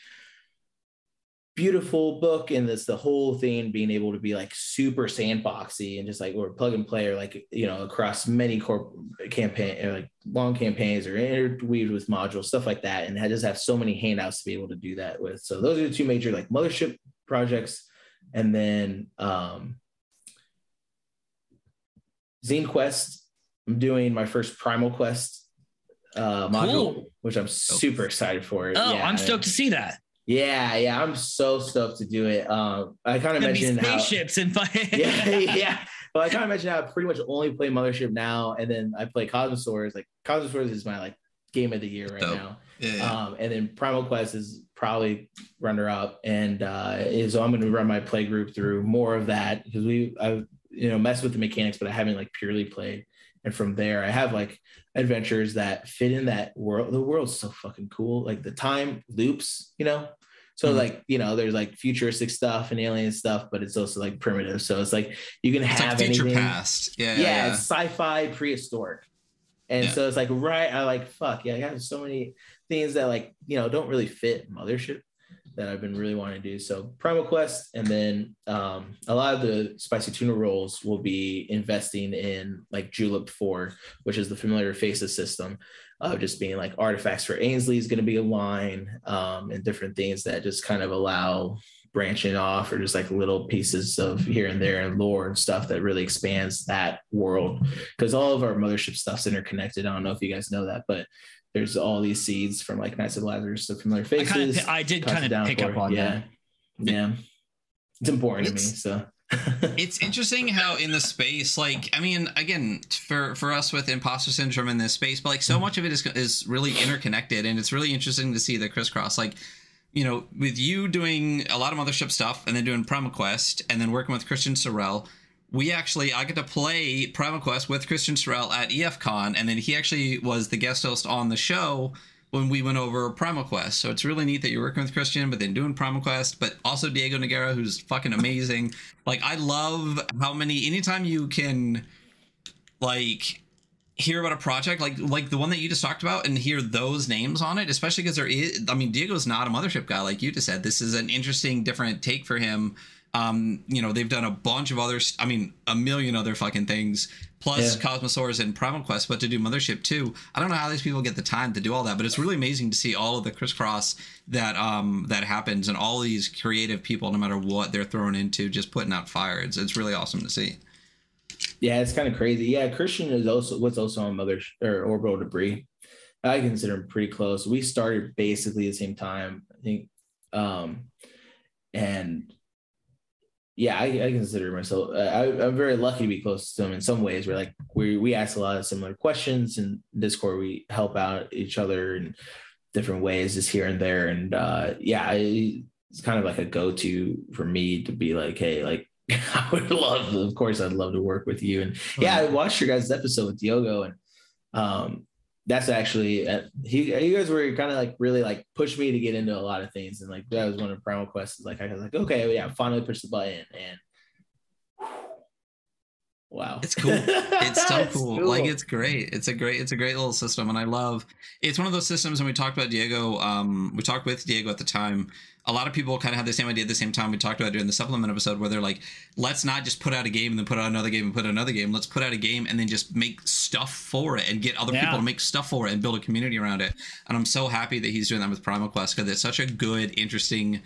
beautiful book and this the whole thing being able to be like super sandboxy and just like or plug and play or like you know across many corp campaign or like long campaigns or interweaved with modules stuff like that and I just have so many handouts to be able to do that with. So those are the two major like mothership projects. And then um zine quest i'm doing my first primal quest uh module cool. which i'm super excited for. Oh yeah, i'm stoked to see that yeah, yeah, I'm so stoked to do it. Um, I kind of mentioned spaceships how, and fire. yeah, yeah. Well, I kind of mentioned how I pretty much only play Mothership now, and then I play Cosmosaurs. Like Cosmosaurs is my like game of the year right Dope. now. Yeah, yeah. Um, and then Primal Quest is probably runner up, and uh, so I'm going to run my play group through more of that because we I you know messed with the mechanics, but I haven't like purely played. And from there, I have like adventures that fit in that world. The world's so fucking cool. Like the time loops, you know, so mm-hmm. like you know, there's like futuristic stuff and alien stuff, but it's also like primitive. So it's like you can it's have like future anything. past. Yeah, yeah, yeah, yeah. sci-fi prehistoric. And yeah. so it's like right, I like fuck yeah, I have so many things that like you know don't really fit mothership that I've been really wanting to do. So Primal Quest, and then um, a lot of the spicy tuna rolls will be investing in like Julep Four, which is the familiar faces system of just being like artifacts for Ainsley is going to be a line um, and different things that just kind of allow branching off or just like little pieces of here and there and lore and stuff that really expands that world because all of our mothership stuff's interconnected. I don't know if you guys know that, but there's all these seeds from like Knights of Lazarus to familiar faces. I, kinda, I did kind of pick up on yeah. that. Yeah. It's important it's, to me. So it's interesting how in the space, like, I mean, again, for for us with imposter syndrome in this space, but like so mm. much of it is is really interconnected, and it's really interesting to see the crisscross. Like, you know, with you doing a lot of mothership stuff, and then doing Primal Quest, and then working with Christian Sorrell, we actually I get to play Primal Quest with Christian Sorrell at EFCon, and then he actually was the guest host on the show when we went over Primal Quest. So it's really neat that you're working with Christian, but then doing Primal Quest, but also Diego Nogueira, who's fucking amazing. like I love how many anytime you can like hear about a project like like the one that you just talked about and hear those names on it, especially because there is I mean Diego's not a mothership guy like you just said. This is an interesting different take for him um, you know, they've done a bunch of others. I mean, a million other fucking things, plus yeah. Cosmosaurs and Primal Quest, but to do Mothership too. I don't know how these people get the time to do all that, but it's really amazing to see all of the crisscross that um that happens and all these creative people, no matter what they're thrown into, just putting out fire. It's it's really awesome to see. Yeah, it's kind of crazy. Yeah, Christian is also what's also on Mother or Orbital Debris. I consider him pretty close. We started basically the same time, I think. Um, and yeah, I, I consider myself. Uh, I, am very lucky to be close to them in some ways. Where like we we ask a lot of similar questions in Discord. We help out each other in different ways, just here and there. And uh, yeah, it's kind of like a go to for me to be like, hey, like I would love, of course, I'd love to work with you. And yeah, I watched your guys' episode with Diogo, and um, that's actually uh, he you guys were kind of like really like pushed me to get into a lot of things and like that was one of the primal quests like i was like okay yeah finally push the button and wow it's cool it's so it's cool. cool. like it's great it's a great it's a great little system and i love it's one of those systems and we talked about diego um we talked with diego at the time a lot of people kind of have the same idea at the same time. We talked about it during the supplement episode where they're like, let's not just put out a game and then put out another game and put out another game. Let's put out a game and then just make stuff for it and get other yeah. people to make stuff for it and build a community around it. And I'm so happy that he's doing that with Primal Quest because it's such a good, interesting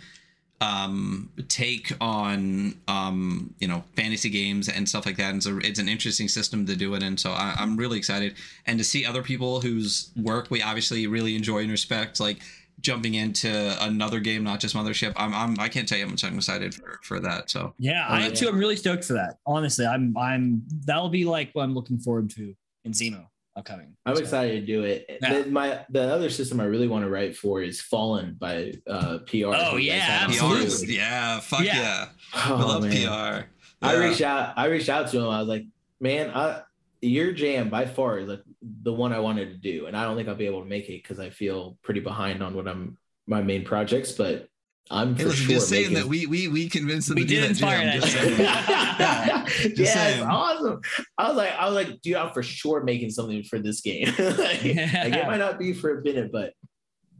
um, take on um, you know fantasy games and stuff like that. And so it's an interesting system to do it in. So I, I'm really excited, and to see other people whose work we obviously really enjoy and respect, like jumping into another game, not just Mothership. I'm, I'm I can't tell you how much I'm excited for for that. So yeah, I am too. I'm really stoked for that. Honestly, I'm I'm that'll be like what I'm looking forward to in Zemo upcoming. I'm so. excited to do it. Yeah. The, my the other system I really want to write for is Fallen by uh, PR. Oh yeah, absolutely. Yeah, fuck yeah. yeah. Oh, I love man. PR. Yeah. I reached out. I reached out to him. I was like, man, I, your jam by far is like the one I wanted to do, and I don't think I'll be able to make it because I feel pretty behind on what I'm my main projects, but I'm hey, listen, sure just saying making... that we we we convinced them we to do that jam. Just saying. yeah, yeah it's awesome. I was like, I was like, dude, I'm for sure making something for this game. like, yeah. like, it might not be for a minute, but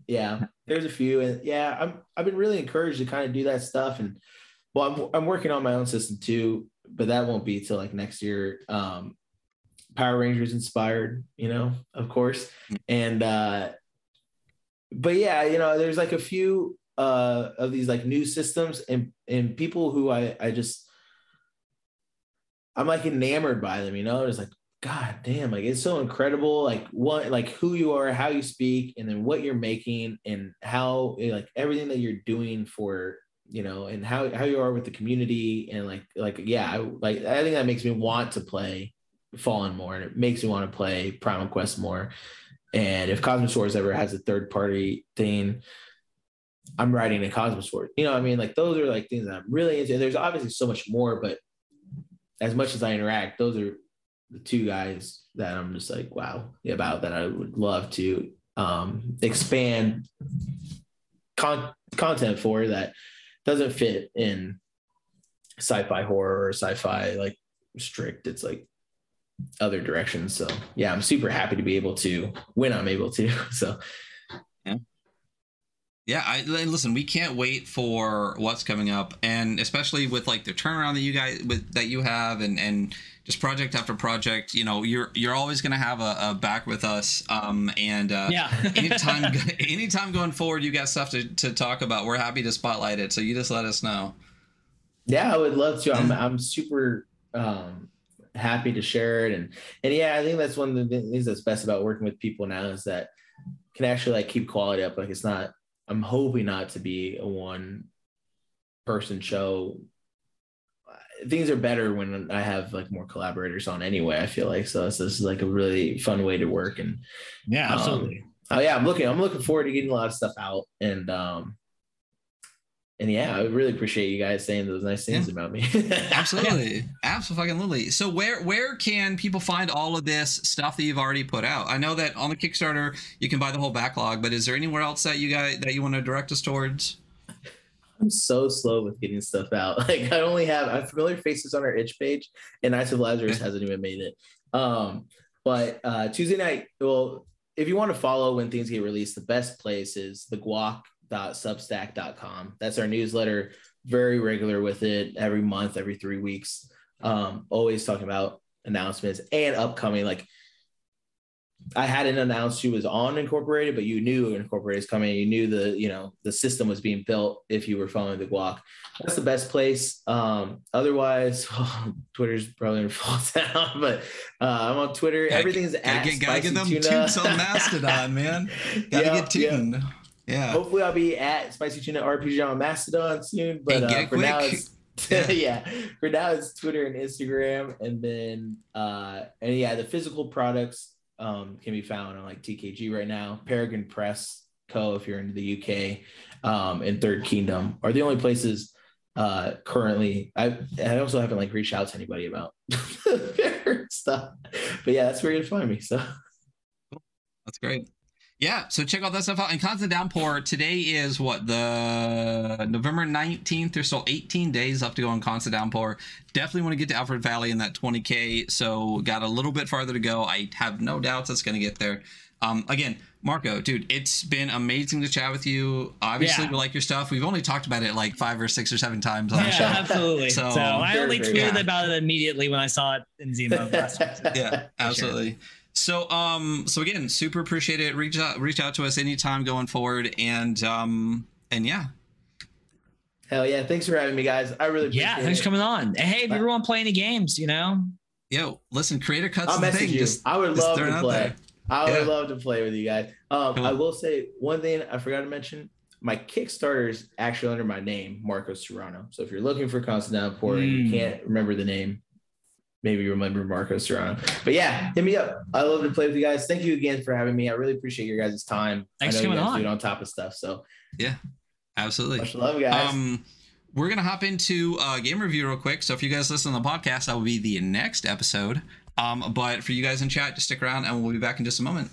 yeah, there's a few, and yeah, I'm I've been really encouraged to kind of do that stuff, and well, I'm I'm working on my own system too, but that won't be till like next year. Um, Power Rangers inspired, you know, of course, and uh, but yeah, you know, there's like a few uh, of these like new systems and and people who I I just I'm like enamored by them, you know. It's like God damn, like it's so incredible, like what like who you are, how you speak, and then what you're making, and how like everything that you're doing for you know, and how how you are with the community, and like like yeah, I, like I think that makes me want to play Fallen more, and it makes me want to play Primal Quest more. And if Cosmos Wars ever has a third party thing, I'm writing a Cosmos Wars. You know, I mean, like those are like things that I'm really into. There's obviously so much more, but as much as I interact, those are the two guys that I'm just like, wow, about that I would love to um, expand con- content for that doesn't fit in sci-fi horror or sci-fi like strict. It's like other directions. So yeah, I'm super happy to be able to when I'm able to. So yeah, yeah. I listen. We can't wait for what's coming up, and especially with like the turnaround that you guys with that you have, and and just project after project. You know, you're you're always gonna have a, a back with us. Um, and uh, yeah, anytime anytime going forward, you got stuff to to talk about. We're happy to spotlight it. So you just let us know. Yeah, I would love to. I'm I'm super um happy to share it, and and yeah, I think that's one of the things that's best about working with people now is that can actually like keep quality up. Like it's not I'm hoping not to be a one person show. Things are better when I have like more collaborators on anyway. I feel like so. so This is like a really fun way to work and yeah, absolutely. Um, oh yeah, I'm looking. I'm looking forward to getting a lot of stuff out and um and yeah, I really appreciate you guys saying those nice things yeah. about me. Absolutely, absolutely. So where where can people find all of this stuff that you've already put out? I know that on the Kickstarter you can buy the whole backlog, but is there anywhere else that you guys that you want to direct us towards? I'm so slow with getting stuff out. Like I only have I familiar faces on our itch page, and Knights of Lazarus hasn't even made it. Um, but uh, Tuesday night, well, if you want to follow when things get released, the best place is the Guac substack.com. That's our newsletter. Very regular with it every month, every three weeks. Um, always talking about announcements and upcoming. Like I hadn't announced she was on Incorporated, but you knew Incorporated is coming. You knew the you know the system was being built if you were following the Guac. That's the best place. Um, otherwise, oh, Twitter's probably gonna fall down, but uh, I'm on Twitter. Everything's gotta at gotta get them tuna. on Mastodon, man. Gotta get tuned. Yeah. Hopefully, I'll be at Spicy Tuna RPG on Mastodon soon. But uh, for quick. now, it's yeah. yeah. For now, it's Twitter and Instagram, and then uh, and yeah, the physical products um can be found on like TKG right now. Peregrine Press Co. If you're into the UK, um, and Third Kingdom are the only places uh currently i i also haven't like reached out to anybody about stuff but yeah that's where you can find me so that's great yeah, so check all that stuff out. And Constant Downpour, today is what, the November 19th or so, 18 days left to go on Constant Downpour. Definitely want to get to Alfred Valley in that 20K, so got a little bit farther to go. I have no doubts it's going to get there. Um, again, Marco, dude, it's been amazing to chat with you. Obviously, yeah. we like your stuff. We've only talked about it like five or six or seven times on yeah, the show. Absolutely. So, so I only tweeted yeah. about it immediately when I saw it in Zemo. yeah, absolutely. Sure. So um so again, super appreciate it. Reach out reach out to us anytime going forward and um and yeah. Hell yeah! Thanks for having me, guys. I really yeah. Thanks it. for coming on. Hey, if you ever want to play any games, you know. Yo, listen, creator cuts. I'll message thing. you. Just, I would love to play. I would yeah. love to play with you guys. Um, cool. I will say one thing I forgot to mention. My Kickstarter is actually under my name, Marcos Serrano. So if you're looking for Constant Downpour mm. and you can't remember the name, maybe remember Marcos Serrano. But yeah, hit me up. I love to play with you guys. Thank you again for having me. I really appreciate your guys' time. Thanks I know for coming you guys on. on top of stuff. So yeah, absolutely. Much love, guys. Um, we're gonna hop into uh, game review real quick. So if you guys listen to the podcast, that will be the next episode. Um, but for you guys in chat, just stick around, and we'll be back in just a moment.